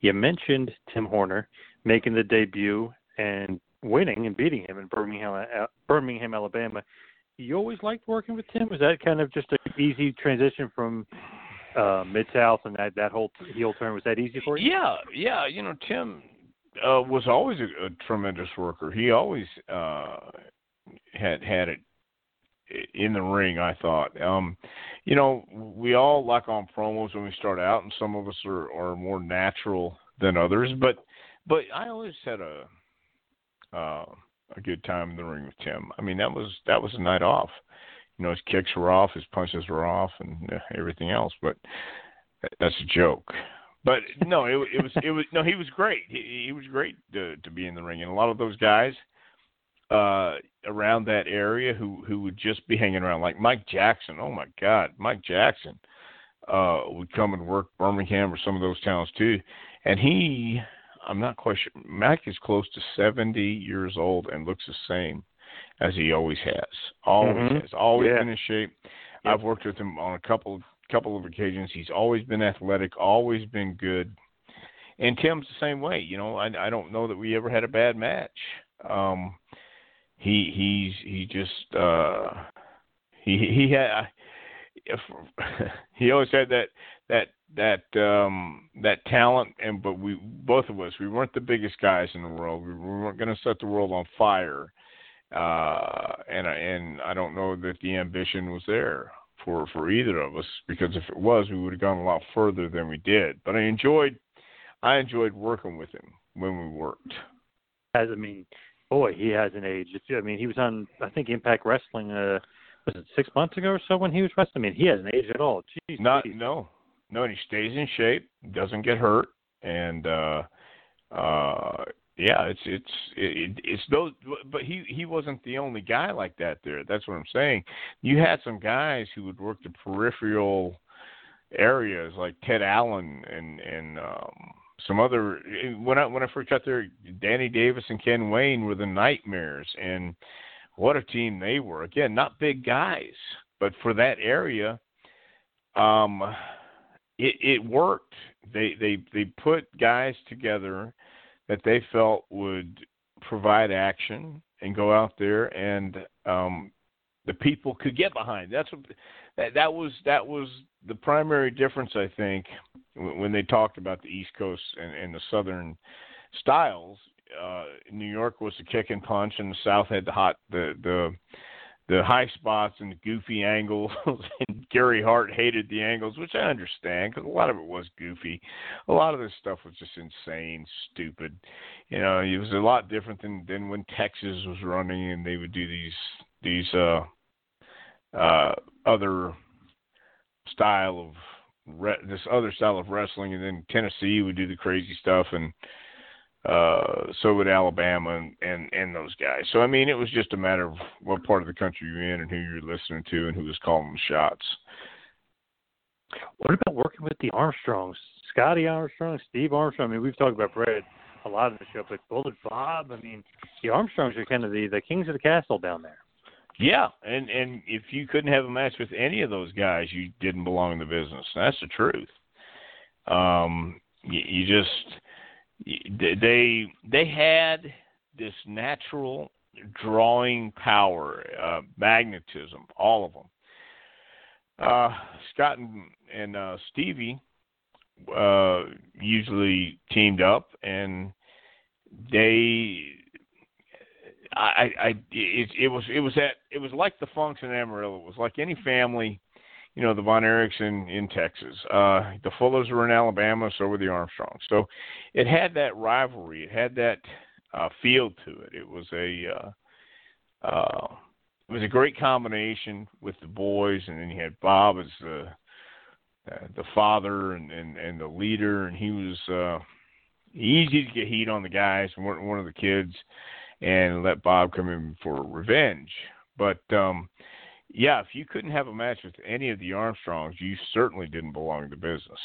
You mentioned Tim Horner making the debut and winning and beating him in Birmingham, uh, Birmingham, Alabama. You always liked working with Tim. Was that kind of just an easy transition from uh, Mid South and that that whole heel turn was that easy for you? Yeah, yeah. You know, Tim uh, was always a, a tremendous worker. He always uh, had had it in the ring. I thought. Um, you know, we all like on promos when we start out, and some of us are, are more natural than others. But but I always had a uh, a good time in the ring with Tim. I mean, that was that was a night off you know his kicks were off, his punches were off, and uh, everything else. But that's a joke. But no, it, it was it was no, he was great. He, he was great to to be in the ring, and a lot of those guys uh around that area who who would just be hanging around like Mike Jackson. Oh my God, Mike Jackson uh would come and work Birmingham or some of those towns too, and he. I'm not quite sure. Mike is close to 70 years old and looks the same as he always has. Always mm-hmm. has. Always yeah. been in shape. Yep. I've worked with him on a couple couple of occasions. He's always been athletic, always been good. And Tim's the same way. You know, I, I don't know that we ever had a bad match. Um, he he's he just uh, he he had he always had that that that um that talent and but we both of us we weren't the biggest guys in the world we weren't going to set the world on fire uh, and I, and I don't know that the ambition was there for for either of us because if it was, we would have gone a lot further than we did. But I enjoyed I enjoyed working with him when we worked. As I mean, boy, he hasn't aged. I mean, he was on I think Impact Wrestling. Uh, was it six months ago or so when he was wrestling? I mean, he hasn't aged at all. Jeez, Not geez. no no. And he stays in shape, doesn't get hurt, and uh, uh, yeah, it's it's it, it's those, but he he wasn't the only guy like that there. That's what I'm saying. You had some guys who would work the peripheral areas like Ted Allen and and um some other when I when I first got there, Danny Davis and Ken Wayne were the nightmares, and what a team they were. Again, not big guys, but for that area, um, it it worked. They they they put guys together that they felt would provide action and go out there and um, the people could get behind. That's what that, that was that was the primary difference I think when they talked about the East Coast and, and the Southern styles. Uh, New York was the kick and punch, and the South had the hot the the the high spots and the goofy angles. and Gary Hart hated the angles, which I understand because a lot of it was goofy. A lot of this stuff was just insane, stupid. You know, it was a lot different than than when Texas was running and they would do these these uh uh other style of re- this other style of wrestling, and then Tennessee would do the crazy stuff and uh, so would Alabama and, and and those guys. So I mean, it was just a matter of what part of the country you're in and who you're listening to and who was calling the shots. What about working with the Armstrongs, Scotty Armstrong, Steve Armstrong? I mean, we've talked about Brad a lot in the show, but Bullet Bob. I mean, the Armstrongs are kind of the the kings of the castle down there. Yeah, and and if you couldn't have a match with any of those guys, you didn't belong in the business. That's the truth. Um, you, you just they they had this natural drawing power, uh, magnetism, all of them. Uh, Scott and, and uh, Stevie uh, usually teamed up, and they, I, I, it, it was, it was at, it was like the Funks and Amarillo. It was like any family you know, the Von Erichs in, in Texas. Uh, the Fullers were in Alabama, so were the Armstrongs. So it had that rivalry. It had that uh, feel to it. It was a uh, uh, it was a great combination with the boys, and then you had Bob as the uh, the father and, and and the leader, and he was uh, easy to get heat on the guys and one of the kids, and let Bob come in for revenge. But um, yeah, if you couldn't have a match with any of the Armstrongs, you certainly didn't belong to business.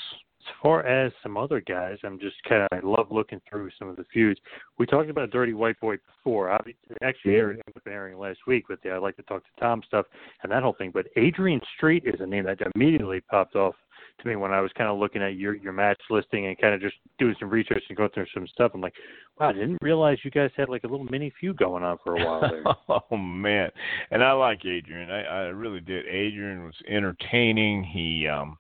As far as some other guys, I'm just kind of I love looking through some of the feuds. We talked about Dirty White Boy before. Obviously, actually aired airing last week, with the I'd like to talk to Tom stuff and that whole thing. But Adrian Street is a name that immediately popped off to me when I was kind of looking at your your match listing and kind of just doing some research and going through some stuff. I'm like, wow, I didn't realize you guys had like a little mini feud going on for a while there. oh man, and I like Adrian. I, I really did. Adrian was entertaining. He um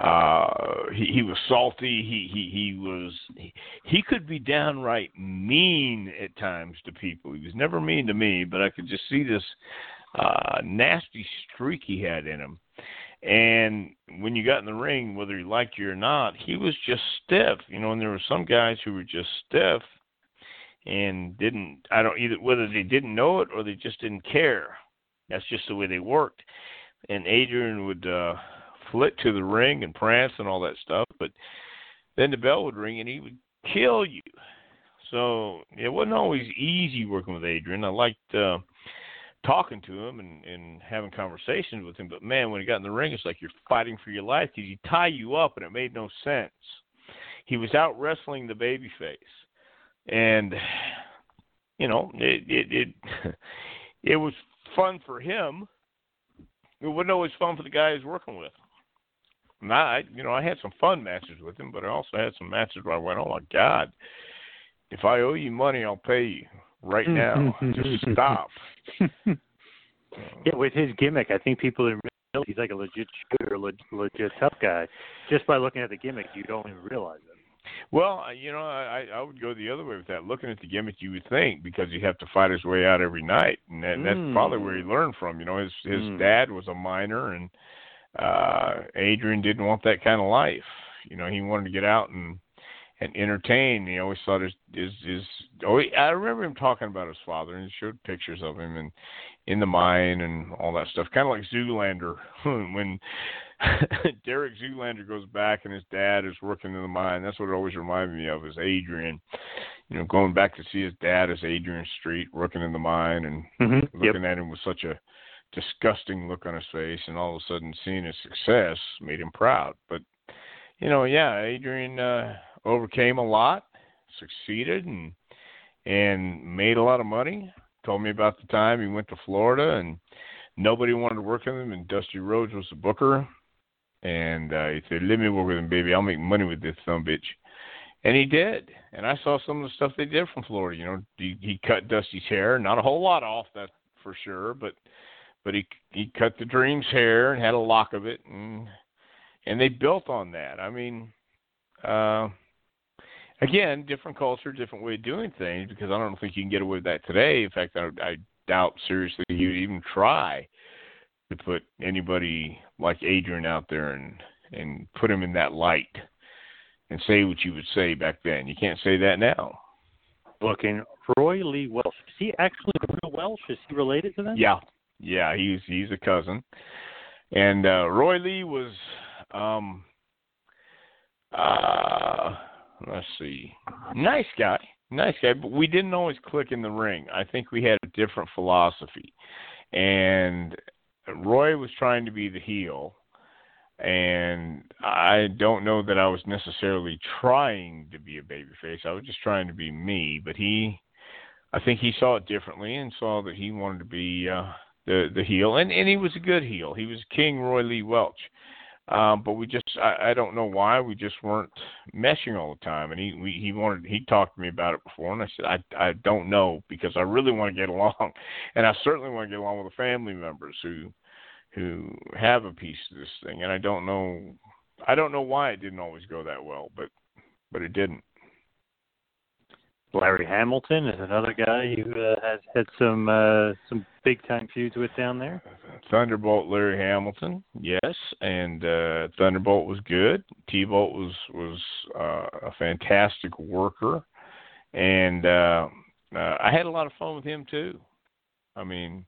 uh he he was salty he he he was he, he could be downright mean at times to people he was never mean to me but i could just see this uh nasty streak he had in him and when you got in the ring, whether he liked you or not, he was just stiff. You know, and there were some guys who were just stiff and didn't I don't either whether they didn't know it or they just didn't care. That's just the way they worked. And Adrian would uh flit to the ring and prance and all that stuff, but then the bell would ring and he would kill you. So it wasn't always easy working with Adrian. I liked uh talking to him and, and having conversations with him. But man, when he got in the ring, it's like you're fighting for your life because he tie you up, and it made no sense. He was out wrestling the babyface, and you know it it it, it was fun for him. It wasn't always fun for the guy he's working with. And I, you know, I had some fun matches with him, but I also had some matches where I went, "Oh my God, if I owe you money, I'll pay you." right mm-hmm. now. Just stop. yeah, with his gimmick, I think people didn't realize he's like a legit shooter, legit, legit tough guy. Just by looking at the gimmick, you don't even realize it. Well, you know, I I would go the other way with that. Looking at the gimmick, you would think because you have to fight his way out every night, and that, mm. that's probably where he mm. learned from. You know, his his mm. dad was a miner, and uh Adrian didn't want that kind of life. You know, he wanted to get out and and entertain. He always thought his his, his oh, I remember him talking about his father and he showed pictures of him and in the mine and all that stuff. Kind of like Zoolander when Derek Zoolander goes back and his dad is working in the mine. That's what it always reminded me of is Adrian. You know, going back to see his dad as Adrian Street working in the mine and mm-hmm. looking yep. at him with such a disgusting look on his face and all of a sudden seeing his success made him proud. But you know, yeah, Adrian uh overcame a lot, succeeded, and and made a lot of money. Told me about the time he went to Florida and nobody wanted to work with him, and Dusty Rhodes was the booker. And uh, he said, "Let me work with him, baby. I'll make money with this son bitch." And he did. And I saw some of the stuff they did from Florida. You know, he, he cut Dusty's hair, not a whole lot off, that for sure, but but he he cut the Dream's hair and had a lock of it, and and they built on that. I mean, uh, again, different culture, different way of doing things. Because I don't think you can get away with that today. In fact, I, I doubt seriously you'd even try to put anybody like Adrian out there and and put him in that light and say what you would say back then. You can't say that now. Looking, Roy Lee Welch. Is he actually real Welch? Is he related to them? Yeah, yeah. He's he's a cousin, and uh, Roy Lee was um uh let's see. Nice guy. Nice guy, but we didn't always click in the ring. I think we had a different philosophy. And Roy was trying to be the heel, and I don't know that I was necessarily trying to be a babyface. I was just trying to be me, but he I think he saw it differently and saw that he wanted to be uh the the heel and and he was a good heel. He was King Roy Lee Welch. Um, but we just I, I don't know why we just weren't meshing all the time. And he we, he wanted he talked to me about it before, and I said I I don't know because I really want to get along, and I certainly want to get along with the family members who who have a piece of this thing. And I don't know I don't know why it didn't always go that well, but but it didn't. Larry Hamilton is another guy who uh, has had some uh, some big time feuds with down there. Thunderbolt Larry Hamilton, yes, and uh, Thunderbolt was good. T-Bolt was was uh, a fantastic worker, and uh, uh, I had a lot of fun with him too. I mean,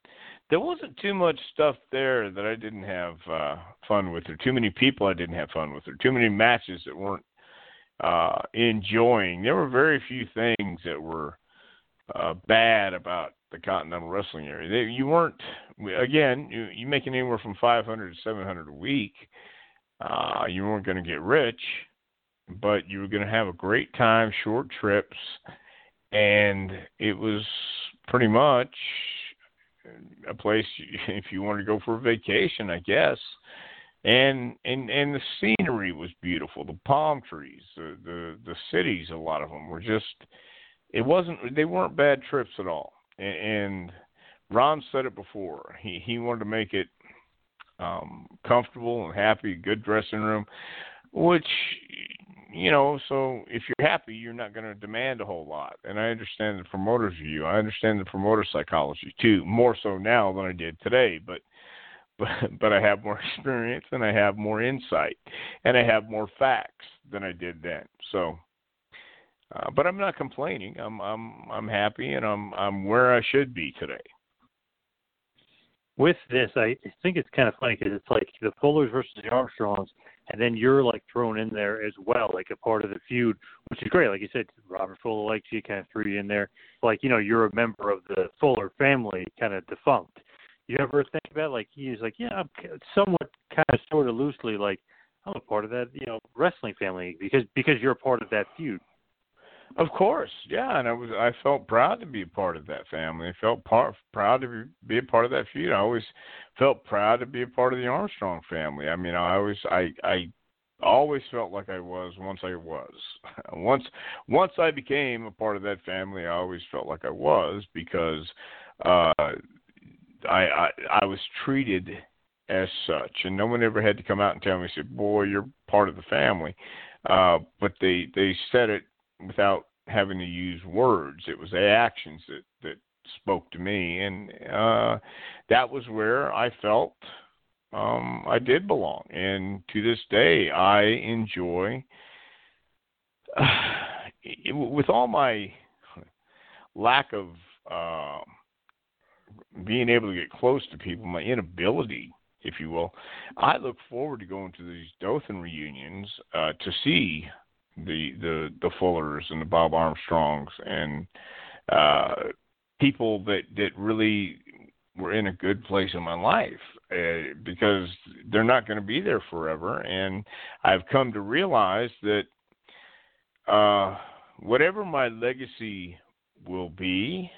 there wasn't too much stuff there that I didn't have uh, fun with, or too many people I didn't have fun with, or too many matches that weren't uh, enjoying. There were very few things that were uh, bad about the Continental Wrestling area. They, you weren't again. You, you making anywhere from 500 to 700 a week. Uh, you weren't going to get rich, but you were going to have a great time, short trips, and it was pretty much a place if you wanted to go for a vacation, I guess. And and and the scenery was beautiful. The palm trees, the the the cities, a lot of them were just. It wasn't. They weren't bad trips at all. And, and Ron said it before. He he wanted to make it um comfortable and happy, good dressing room, which you know, so if you're happy, you're not going to demand a whole lot. And I understand the promoter's view. I understand the promoter psychology too, more so now than I did today. But but I have more experience and I have more insight and I have more facts than I did then. So. Uh, but I'm not complaining. I'm I'm I'm happy and I'm I'm where I should be today. With this, I think it's kind of funny because it's like the Fullers versus the Armstrongs and then you're like thrown in there as well, like a part of the feud, which is great. Like you said, Robert Fuller likes you, kind of threw you in there. Like you know, you're a member of the Fuller family, kind of defunct. You ever think about like he's like, yeah, I'm somewhat, kind of, sort of loosely like I'm a part of that, you know, wrestling family because because you're a part of that feud. Of course, yeah, and I was I felt proud to be a part of that family. I felt part, proud to be a part of that feud. I always felt proud to be a part of the Armstrong family. I mean, I always I I always felt like I was once I was. once once I became a part of that family, I always felt like I was because uh I I I was treated as such and no one ever had to come out and tell me say, "Boy, you're part of the family." Uh but they they said it without having to use words. It was the actions that that spoke to me, and uh, that was where I felt um, I did belong. And to this day, I enjoy. Uh, with all my lack of uh, being able to get close to people, my inability, if you will, I look forward to going to these Dothan reunions uh, to see the the the Fullers and the Bob Armstrongs and uh, people that that really were in a good place in my life uh, because they're not going to be there forever, and I've come to realize that uh, whatever my legacy will be,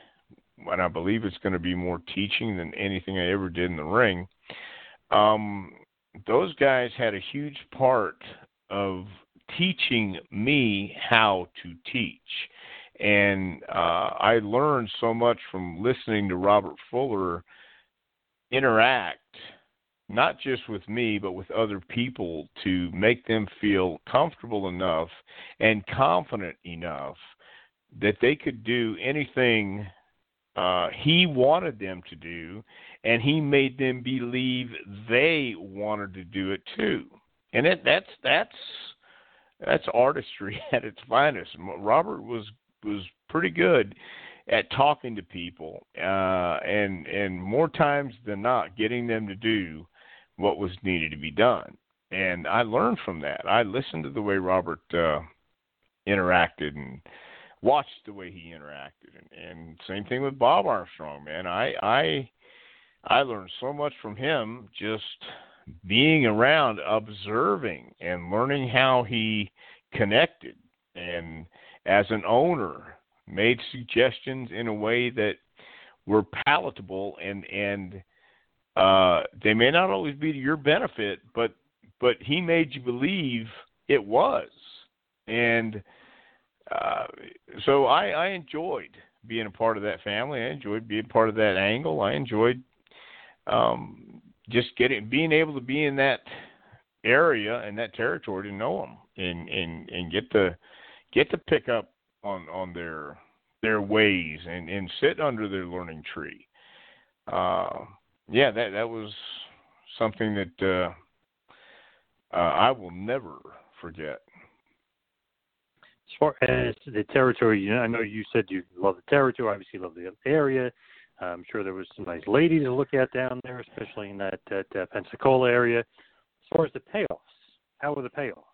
and I believe it's going to be more teaching than anything I ever did in the ring. Um, those guys had a huge part of teaching me how to teach. And uh, I learned so much from listening to Robert Fuller interact, not just with me, but with other people to make them feel comfortable enough and confident enough that they could do anything uh, he wanted them to do, and he made them believe they wanted to do it too. And it, that's that's that's artistry at its finest. Robert was was pretty good at talking to people, uh, and and more times than not, getting them to do what was needed to be done. And I learned from that. I listened to the way Robert uh, interacted and watched the way he interacted, and, and same thing with Bob Armstrong. Man, I I I learned so much from him just being around, observing, and learning how he connected, and as an owner, made suggestions in a way that were palatable and and uh, they may not always be to your benefit, but but he made you believe it was, and uh, so I, I enjoyed being a part of that family. I enjoyed being part of that angle. I enjoyed um, just getting being able to be in that area and that territory to know them and and and get to get to pick up on on their their ways and and sit under their learning tree. Uh, yeah, that that was something that uh, uh, I will never forget. As far as the territory, you know, I know you said you love the territory. Obviously, you love the area. I'm sure there was some nice ladies to look at down there, especially in that, that uh, Pensacola area. As far as the payoffs, how were the payoffs?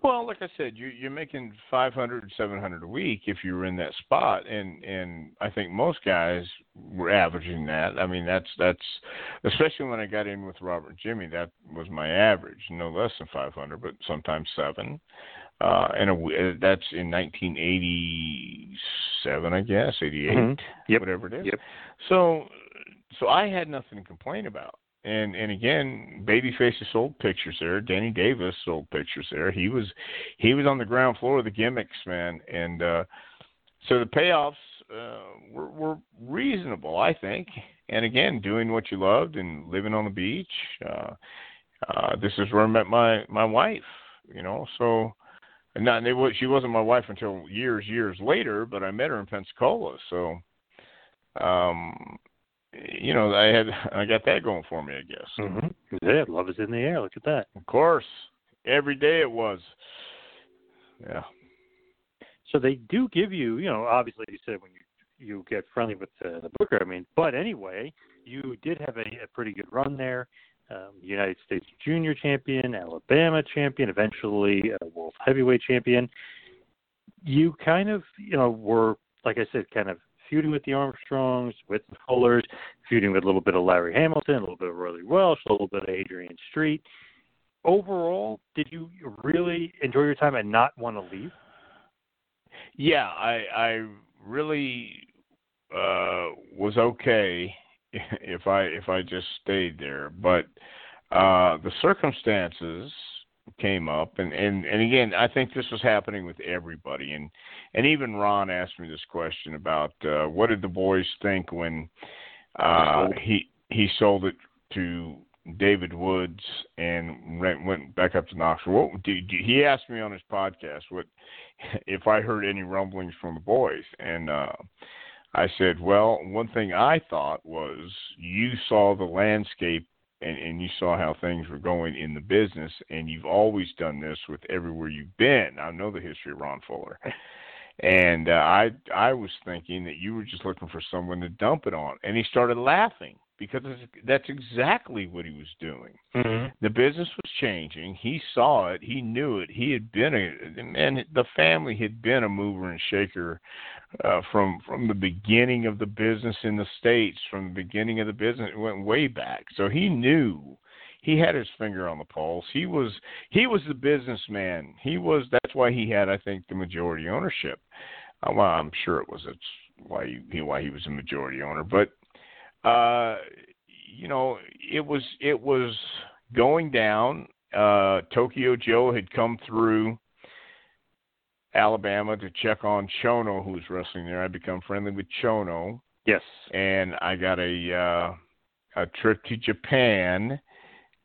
Well, like I said, you, you're making five hundred, seven hundred a week if you were in that spot, and and I think most guys were averaging that. I mean, that's that's especially when I got in with Robert Jimmy, that was my average, no less than 500, but sometimes seven. Uh, and a, that's in 1987, I guess, 88, mm-hmm. yep. whatever it is. Yep. So, so I had nothing to complain about and and again, Babyface sold pictures there. Danny Davis sold pictures there. He was he was on the ground floor of the gimmicks, man, and uh, so the payoffs uh, were, were reasonable, I think. And again, doing what you loved and living on the beach. Uh, uh, this is where I met my my wife. You know, so not it was she wasn't my wife until years years later, but I met her in Pensacola. So um you know, I had I got that going for me, I guess. Mm-hmm. Yeah, love is in the air. Look at that. Of course, every day it was. Yeah. So they do give you, you know, obviously you said when you you get friendly with the, the booker. I mean, but anyway, you did have a, a pretty good run there. Um, United States Junior Champion, Alabama Champion, eventually a World Heavyweight Champion. You kind of, you know, were like I said, kind of feuding with the Armstrongs, with the Fullers, feuding with a little bit of Larry Hamilton, a little bit of Roy Lee Welch, a little bit of Adrian Street. Overall, did you really enjoy your time and not want to leave? Yeah, I I really uh was okay if I if I just stayed there, but uh the circumstances came up. And and and again i think this was happening with everybody. And and even ron asked me this question about uh what did the boys think when uh he he sold it to david woods and went went back up to knoxville. What did he asked me on his podcast what if i heard any rumblings from the boys. And uh I said, well, one thing I thought was you saw the landscape and, and you saw how things were going in the business, and you've always done this with everywhere you've been. I know the history of Ron Fuller, and uh, I I was thinking that you were just looking for someone to dump it on, and he started laughing because that's exactly what he was doing. Mm-hmm. The business was changing. He saw it. He knew it. He had been a and the family had been a mover and shaker uh, from from the beginning of the business in the states. From the beginning of the business, it went way back. So he knew. He had his finger on the pulse. He was he was the businessman. He was. That's why he had, I think, the majority ownership. Uh, well, I'm sure it was. That's why he why he was a majority owner. But uh, you know, it was it was going down. Uh, Tokyo Joe had come through Alabama to check on Chono, who was wrestling there. I become friendly with Chono. Yes, and I got a uh, a trip to Japan,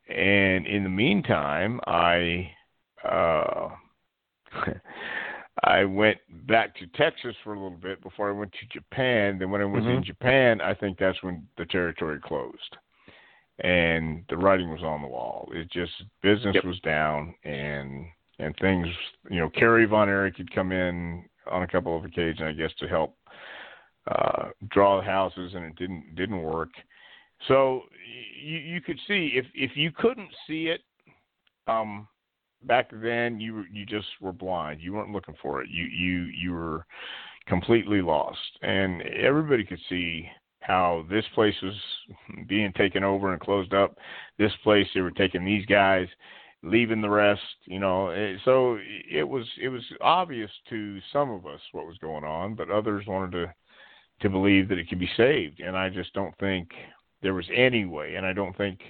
and in the meantime, I. Uh, I went back to Texas for a little bit before I went to Japan. Then when I was mm-hmm. in Japan, I think that's when the territory closed, and the writing was on the wall. It just business yep. was down, and and things. You know, Kerry Von Erich had come in on a couple of occasions, I guess, to help uh, draw the houses, and it didn't didn't work. So you you could see if if you couldn't see it. Um, back then you you just were blind. You weren't looking for it. You you you were completely lost, and everybody could see how this place was being taken over and closed up. This place they were taking these guys, leaving the rest. You know, eh, so it was it was obvious to some of us what was going on, but others wanted to to believe that it could be saved, and I just don't think there was any way, and I don't think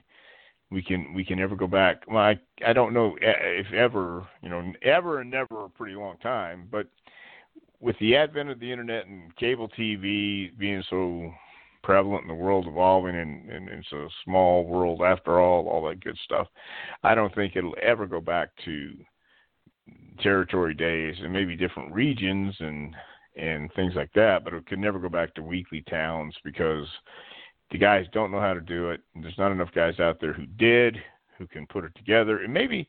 we can we can ever go back. Well, I I don't know if ever you know ever and never a pretty long time, but with the advent of the internet and cable TV being so prevalent in the world evolving and, and it's a small world after all, all that good stuff. I don't think it'll ever go back to territory days and maybe different regions and and things like that, but it could never go back to weekly towns because the guys don't know how to do it. There's not enough guys out there who did, who can put it together, and maybe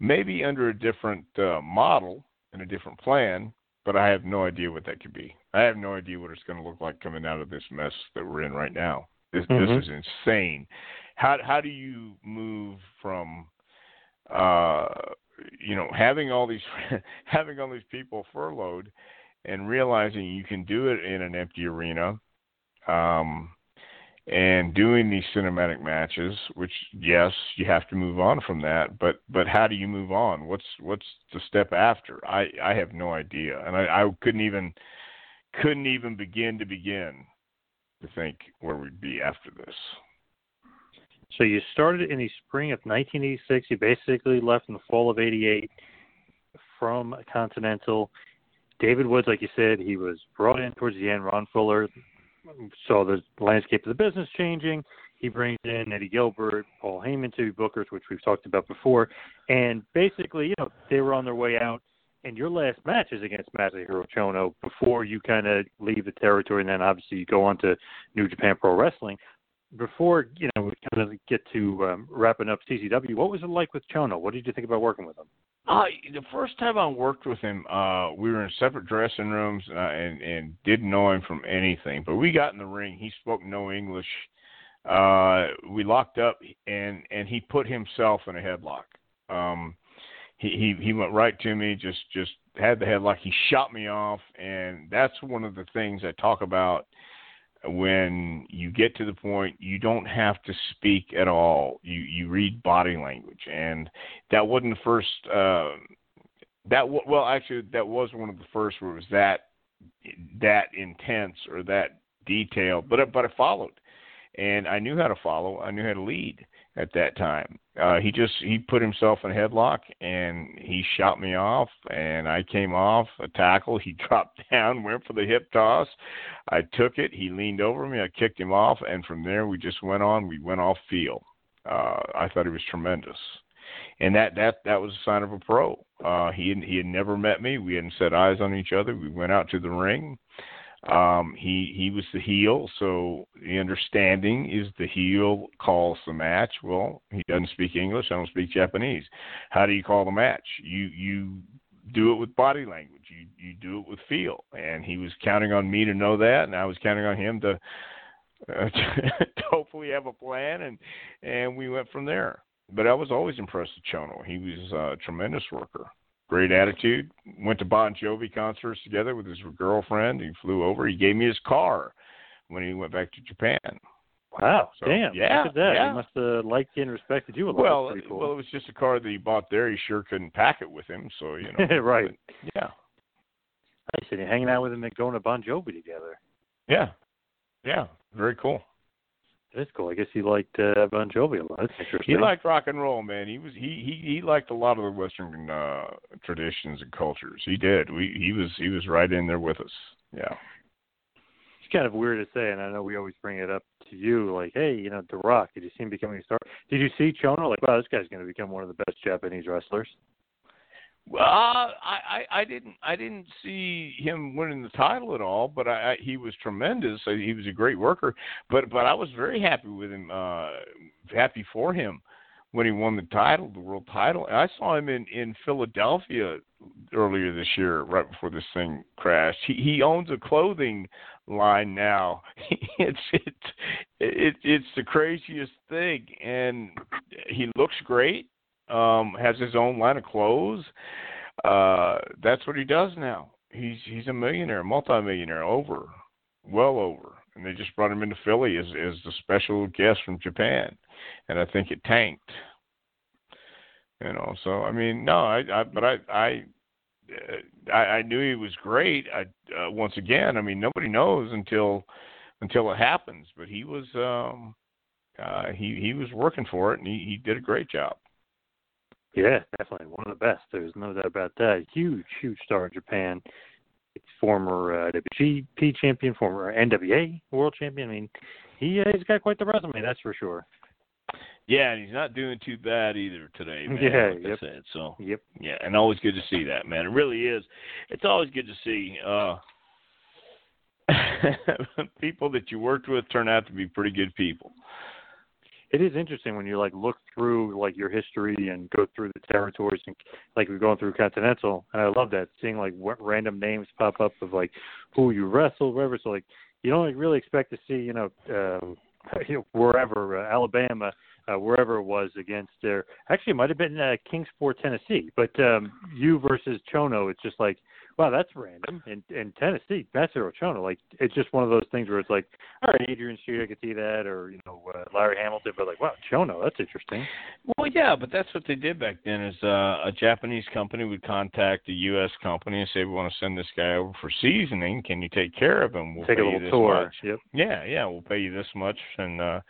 maybe under a different uh, model and a different plan. But I have no idea what that could be. I have no idea what it's going to look like coming out of this mess that we're in right now. This mm-hmm. this is insane. How how do you move from uh you know having all these having all these people furloughed and realizing you can do it in an empty arena um and doing these cinematic matches which yes you have to move on from that but but how do you move on? What's what's the step after? I i have no idea and i i couldn't even couldn't even begin to begin to think where we'd be after this. So you started in the spring of 1986 you basically left in the fall of 88 from continental. David woods like you said he was brought in towards the end ron fuller saw the landscape of the business changing. He brings in Eddie Gilbert, Paul Heyman to bookers, which we've talked about before, and basically, you know, they were on their way out. And your last match is against Masahiro Chono before you kind of leave the territory, and then obviously you go on to New Japan Pro Wrestling. Before you know, we kind of get to um, wrapping up CCW. What was it like with Chono? What did you think about working with him? Uh, the first time I worked with him, uh, we were in separate dressing rooms uh, and and didn't know him from anything. But we got in the ring. He spoke no English. Uh, we locked up, and and he put himself in a headlock. Um, he he he went right to me, just just had the headlock. He shot me off, and that's one of the things I talk about when you get to the point you don't have to speak at all. You you read body language. And that wasn't the first uh that well actually that was one of the first where it was that that intense or that detailed but but I followed. And I knew how to follow. I knew how to lead at that time. Uh, he just he put himself in a headlock and he shot me off, and I came off a tackle. He dropped down, went for the hip toss. I took it. He leaned over me. I kicked him off, and from there we just went on. We went off field. Uh, I thought he was tremendous, and that that that was a sign of a pro. Uh, he he had never met me. We hadn't set eyes on each other. We went out to the ring. Um, he he was the heel, so the understanding is the heel calls the match. Well, he doesn't speak English. I don't speak Japanese. How do you call the match? You you do it with body language. You you do it with feel. And he was counting on me to know that, and I was counting on him to, uh, to hopefully have a plan. And and we went from there. But I was always impressed with Chono. He was a tremendous worker great attitude. Went to Bon Jovi concerts together with his girlfriend. He flew over. He gave me his car when he went back to Japan. Wow! So, damn! Yeah, look at that. Yeah. He must have liked and respected you a lot. Well, cool. well, it was just a car that he bought there. He sure couldn't pack it with him, so you know. right. But, yeah. Nice. And you're hanging out with him and going to Bon Jovi together. Yeah. Yeah. Very cool. That's cool. I guess he liked uh, Bon Jovi a lot. That's interesting. He liked rock and roll, man. He was he he he liked a lot of the Western uh traditions and cultures. He did. We he was he was right in there with us. Yeah. It's kind of weird to say, and I know we always bring it up to you, like, hey, you know, The Rock. Did you see him becoming a star? Did you see Chono? Like, wow, this guy's going to become one of the best Japanese wrestlers. Well, I, I I didn't I didn't see him winning the title at all, but I, I he was tremendous. He was a great worker, but but I was very happy with him, uh happy for him when he won the title, the world title. And I saw him in in Philadelphia earlier this year, right before this thing crashed. He he owns a clothing line now. it's it's it, it's the craziest thing, and he looks great um, has his own line of clothes. Uh, that's what he does now. He's he's a millionaire, multimillionaire, over, well over, and they just brought him into Philly as as the special guest from Japan, and I think it tanked. You know, so I mean, no, I, I but I I. I, I knew he was great. I uh, once again, I mean, nobody knows until until it happens. But he was um, uh, he he was working for it, and he, he did a great job. Yeah, definitely one of the best. There's no doubt about that. Huge, huge star in Japan. Former uh, WGP champion, former NWA world champion. I mean, he uh, he's got quite the resume, that's for sure. Yeah, and he's not doing too bad either today, man. Yeah, like yep. I said. So Yep. yeah, and always good to see that, man. It really is. It's always good to see. Uh people that you worked with turn out to be pretty good people. It is interesting when you like look through like your history and go through the territories and like we're going through Continental, and I love that seeing like what random names pop up of like who you wrestled, wherever. So like you don't like, really expect to see you know uh, wherever uh, Alabama uh, wherever it was against their actually it might have been uh, Kingsport, Tennessee, but um, you versus Chono, it's just like wow, that's random. In in Tennessee, Masaru Chono, like it's just one of those things where it's like, all right, Adrian Street, I could see that, or you know, uh, Larry Hamilton, but like, wow, Chono, that's interesting. Well, yeah, but that's what they did back then. Is uh, a Japanese company would contact a U.S. company and say, we want to send this guy over for seasoning. Can you take care of him? We'll take a little tour. Much. Yep. Yeah, yeah, we'll pay you this much, and uh,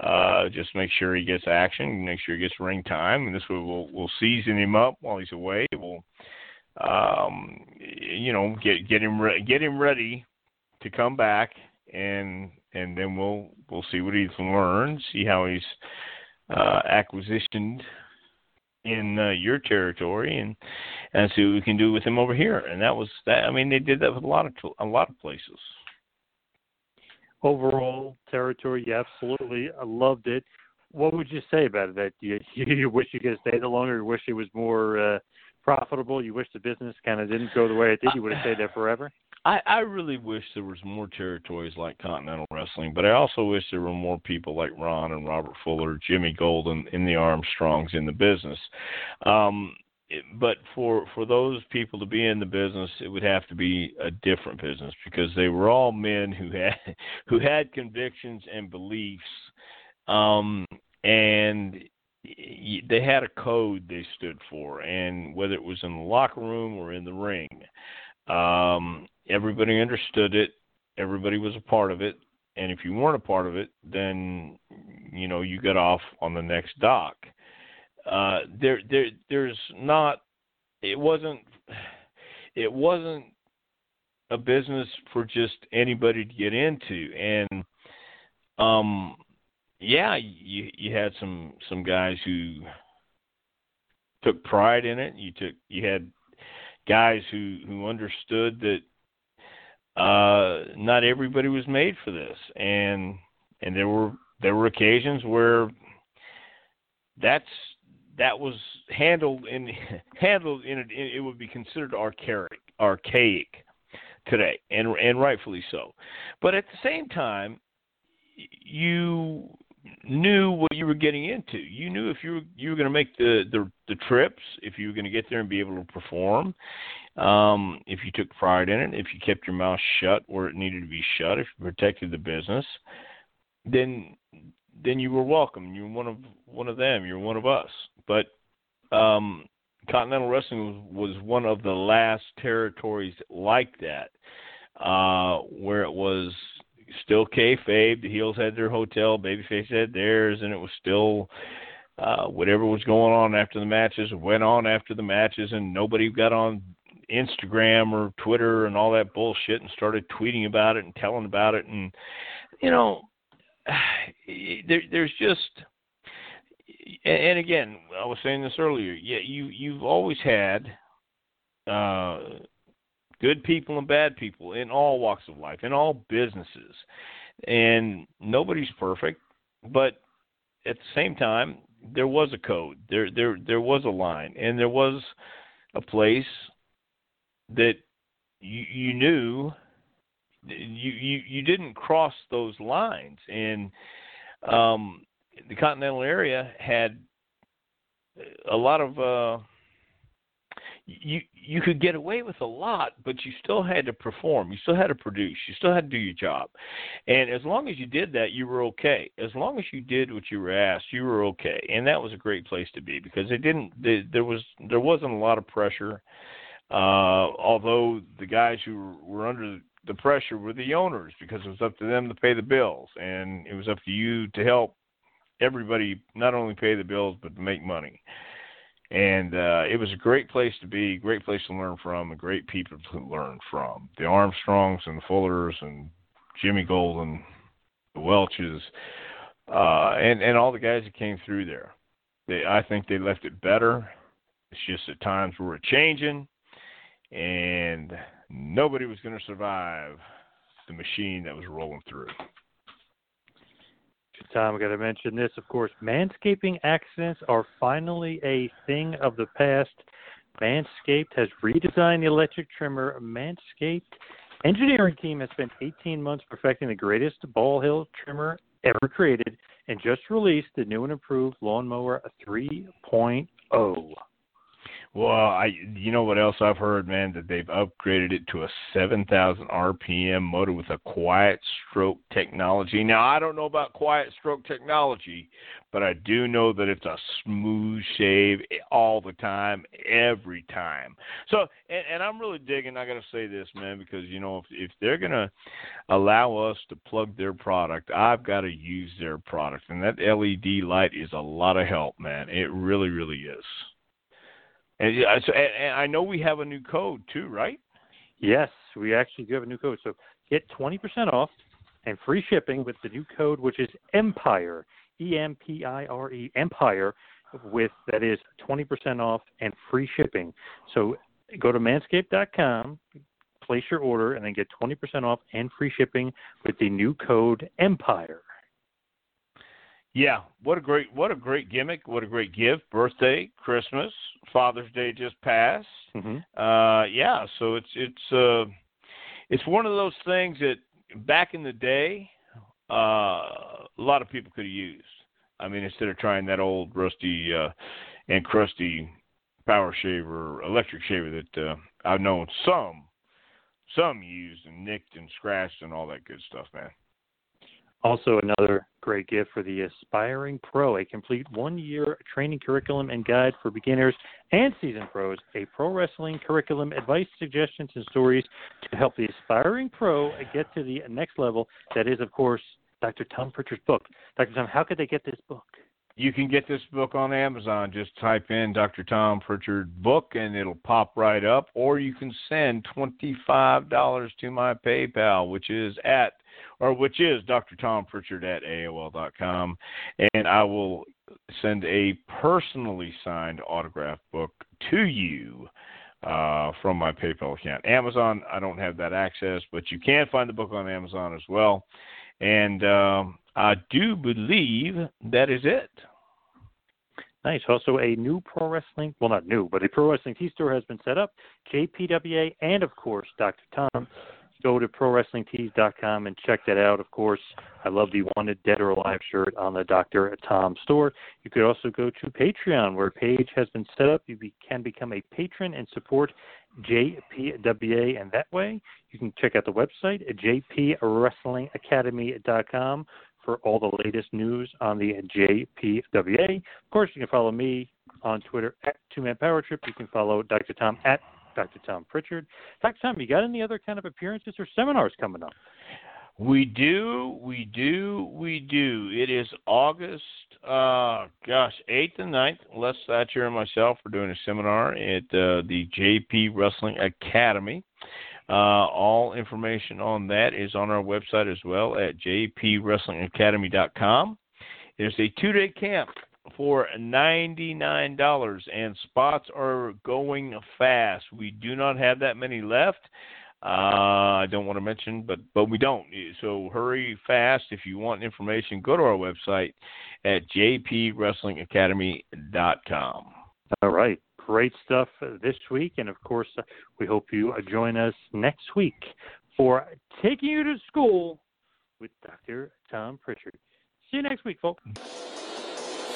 uh, just make sure he gets action, make sure he gets ring time, and this way we'll we'll season him up while he's away. We'll um, you know, get get him re- get him ready to come back, and and then we'll we'll see what he's learned, see how he's uh, acquisitioned in uh, your territory, and and see what we can do with him over here. And that was that. I mean, they did that with a lot of a lot of places. Overall territory, yeah, absolutely. I loved it. What would you say about it? That you, you wish you could have stayed longer. You wish it was more uh, profitable? You wish the business kind of didn't go the way it did? You would have stayed there forever? I, I really wish there was more territories like Continental Wrestling, but I also wish there were more people like Ron and Robert Fuller, Jimmy Golden, in the Armstrongs in the business. Um, but for for those people to be in the business, it would have to be a different business because they were all men who had who had convictions and beliefs, um, and they had a code they stood for, and whether it was in the locker room or in the ring, um, everybody understood it. Everybody was a part of it, and if you weren't a part of it, then you know you got off on the next dock. Uh, there, there, there's not. It wasn't. It wasn't a business for just anybody to get into, and um, yeah, you you had some some guys who took pride in it. You took you had guys who who understood that uh not everybody was made for this and and there were there were occasions where that's that was handled in handled in it it would be considered archaic archaic today and and rightfully so but at the same time you knew what you were getting into. You knew if you were you were going to make the, the the trips, if you were going to get there and be able to perform, um, if you took pride in it, if you kept your mouth shut where it needed to be shut, if you protected the business, then then you were welcome. You were one of one of them. You're one of us. But um, Continental Wrestling was, was one of the last territories like that, uh, where it was still kayfabe. The heels had their hotel, babyface had theirs, and it was still uh, whatever was going on after the matches went on after the matches, and nobody got on Instagram or Twitter and all that bullshit and started tweeting about it and telling about it, and you know, there, there's just. And again, I was saying this earlier. Yeah, you you've always had uh, good people and bad people in all walks of life, in all businesses. And nobody's perfect, but at the same time, there was a code. There there there was a line and there was a place that you you knew you you you didn't cross those lines and um the continental area had a lot of uh you you could get away with a lot, but you still had to perform. You still had to produce. You still had to do your job. And as long as you did that, you were okay. As long as you did what you were asked, you were okay. And that was a great place to be because it didn't. They, there was there wasn't a lot of pressure. Uh, although the guys who were under the pressure were the owners because it was up to them to pay the bills, and it was up to you to help everybody not only pay the bills but to make money and uh, it was a great place to be, great place to learn from, and great people to learn from. The Armstrongs and the Fullers and Jimmy Golden, the Welches, uh, and and all the guys that came through there. They, I think they left it better. It's just that times were changing, and nobody was going to survive the machine that was rolling through. Tom, I got to mention this, of course. Manscaping accidents are finally a thing of the past. Manscaped has redesigned the electric trimmer. Manscaped engineering team has spent 18 months perfecting the greatest ball hill trimmer ever created and just released the new and improved Lawnmower 3.0. Well, I you know what else I've heard, man, that they've upgraded it to a 7,000 RPM motor with a quiet stroke technology. Now, I don't know about quiet stroke technology, but I do know that it's a smooth shave all the time, every time. So, and, and I'm really digging. I got to say this, man, because you know if if they're gonna allow us to plug their product, I've got to use their product, and that LED light is a lot of help, man. It really, really is. And, so, and I know we have a new code too, right? Yes, we actually do have a new code. So get 20% off and free shipping with the new code, which is Empire, E M P I R E, Empire, with that is 20% off and free shipping. So go to manscaped.com, place your order, and then get 20% off and free shipping with the new code Empire. Yeah, what a great what a great gimmick, what a great gift. Birthday, Christmas, Father's Day just passed. Mm-hmm. Uh, yeah, so it's it's uh, it's one of those things that back in the day, uh, a lot of people could have used. I mean, instead of trying that old rusty uh, and crusty power shaver, electric shaver that uh, I've known some some used and nicked and scratched and all that good stuff, man. Also, another great gift for the aspiring pro a complete one year training curriculum and guide for beginners and seasoned pros, a pro wrestling curriculum, advice, suggestions, and stories to help the aspiring pro get to the next level. That is, of course, Dr. Tom Prichard's book. Dr. Tom, how could they get this book? You can get this book on Amazon. Just type in Dr. Tom Prichard book and it'll pop right up. Or you can send $25 to my PayPal, which is at or which is Dr. Tom Prichard at AOL.com. And I will send a personally signed autograph book to you uh, from my PayPal account. Amazon, I don't have that access, but you can find the book on Amazon as well. And um, I do believe that is it. Nice. Also, a new pro wrestling, well, not new, but a pro wrestling T store has been set up. JPWA and, of course, Dr. Tom go to prowrestlingtees.com and check that out. Of course, I love the Wanted Dead or Alive shirt on the Dr. Tom store. You could also go to Patreon, where a page has been set up. You be, can become a patron and support JPWA, and that way you can check out the website at jpwrestlingacademy.com for all the latest news on the JPWA. Of course, you can follow me on Twitter at Two Man Power Trip. You can follow Dr. Tom at Dr. Tom Prichard. Dr. Tom, you got any other kind of appearances or seminars coming up? We do, we do, we do. It is August, uh, gosh, 8th and 9th. Les Thatcher and myself are doing a seminar at uh, the JP Wrestling Academy. Uh, all information on that is on our website as well at jpwrestlingacademy.com. It's a two day camp for $99 and spots are going fast. We do not have that many left. Uh, I don't want to mention, but but we don't. So hurry fast if you want information. Go to our website at jpwrestlingacademy.com. All right, great stuff this week, and of course, we hope you join us next week for taking you to school with Dr. Tom Prichard. See you next week, folks.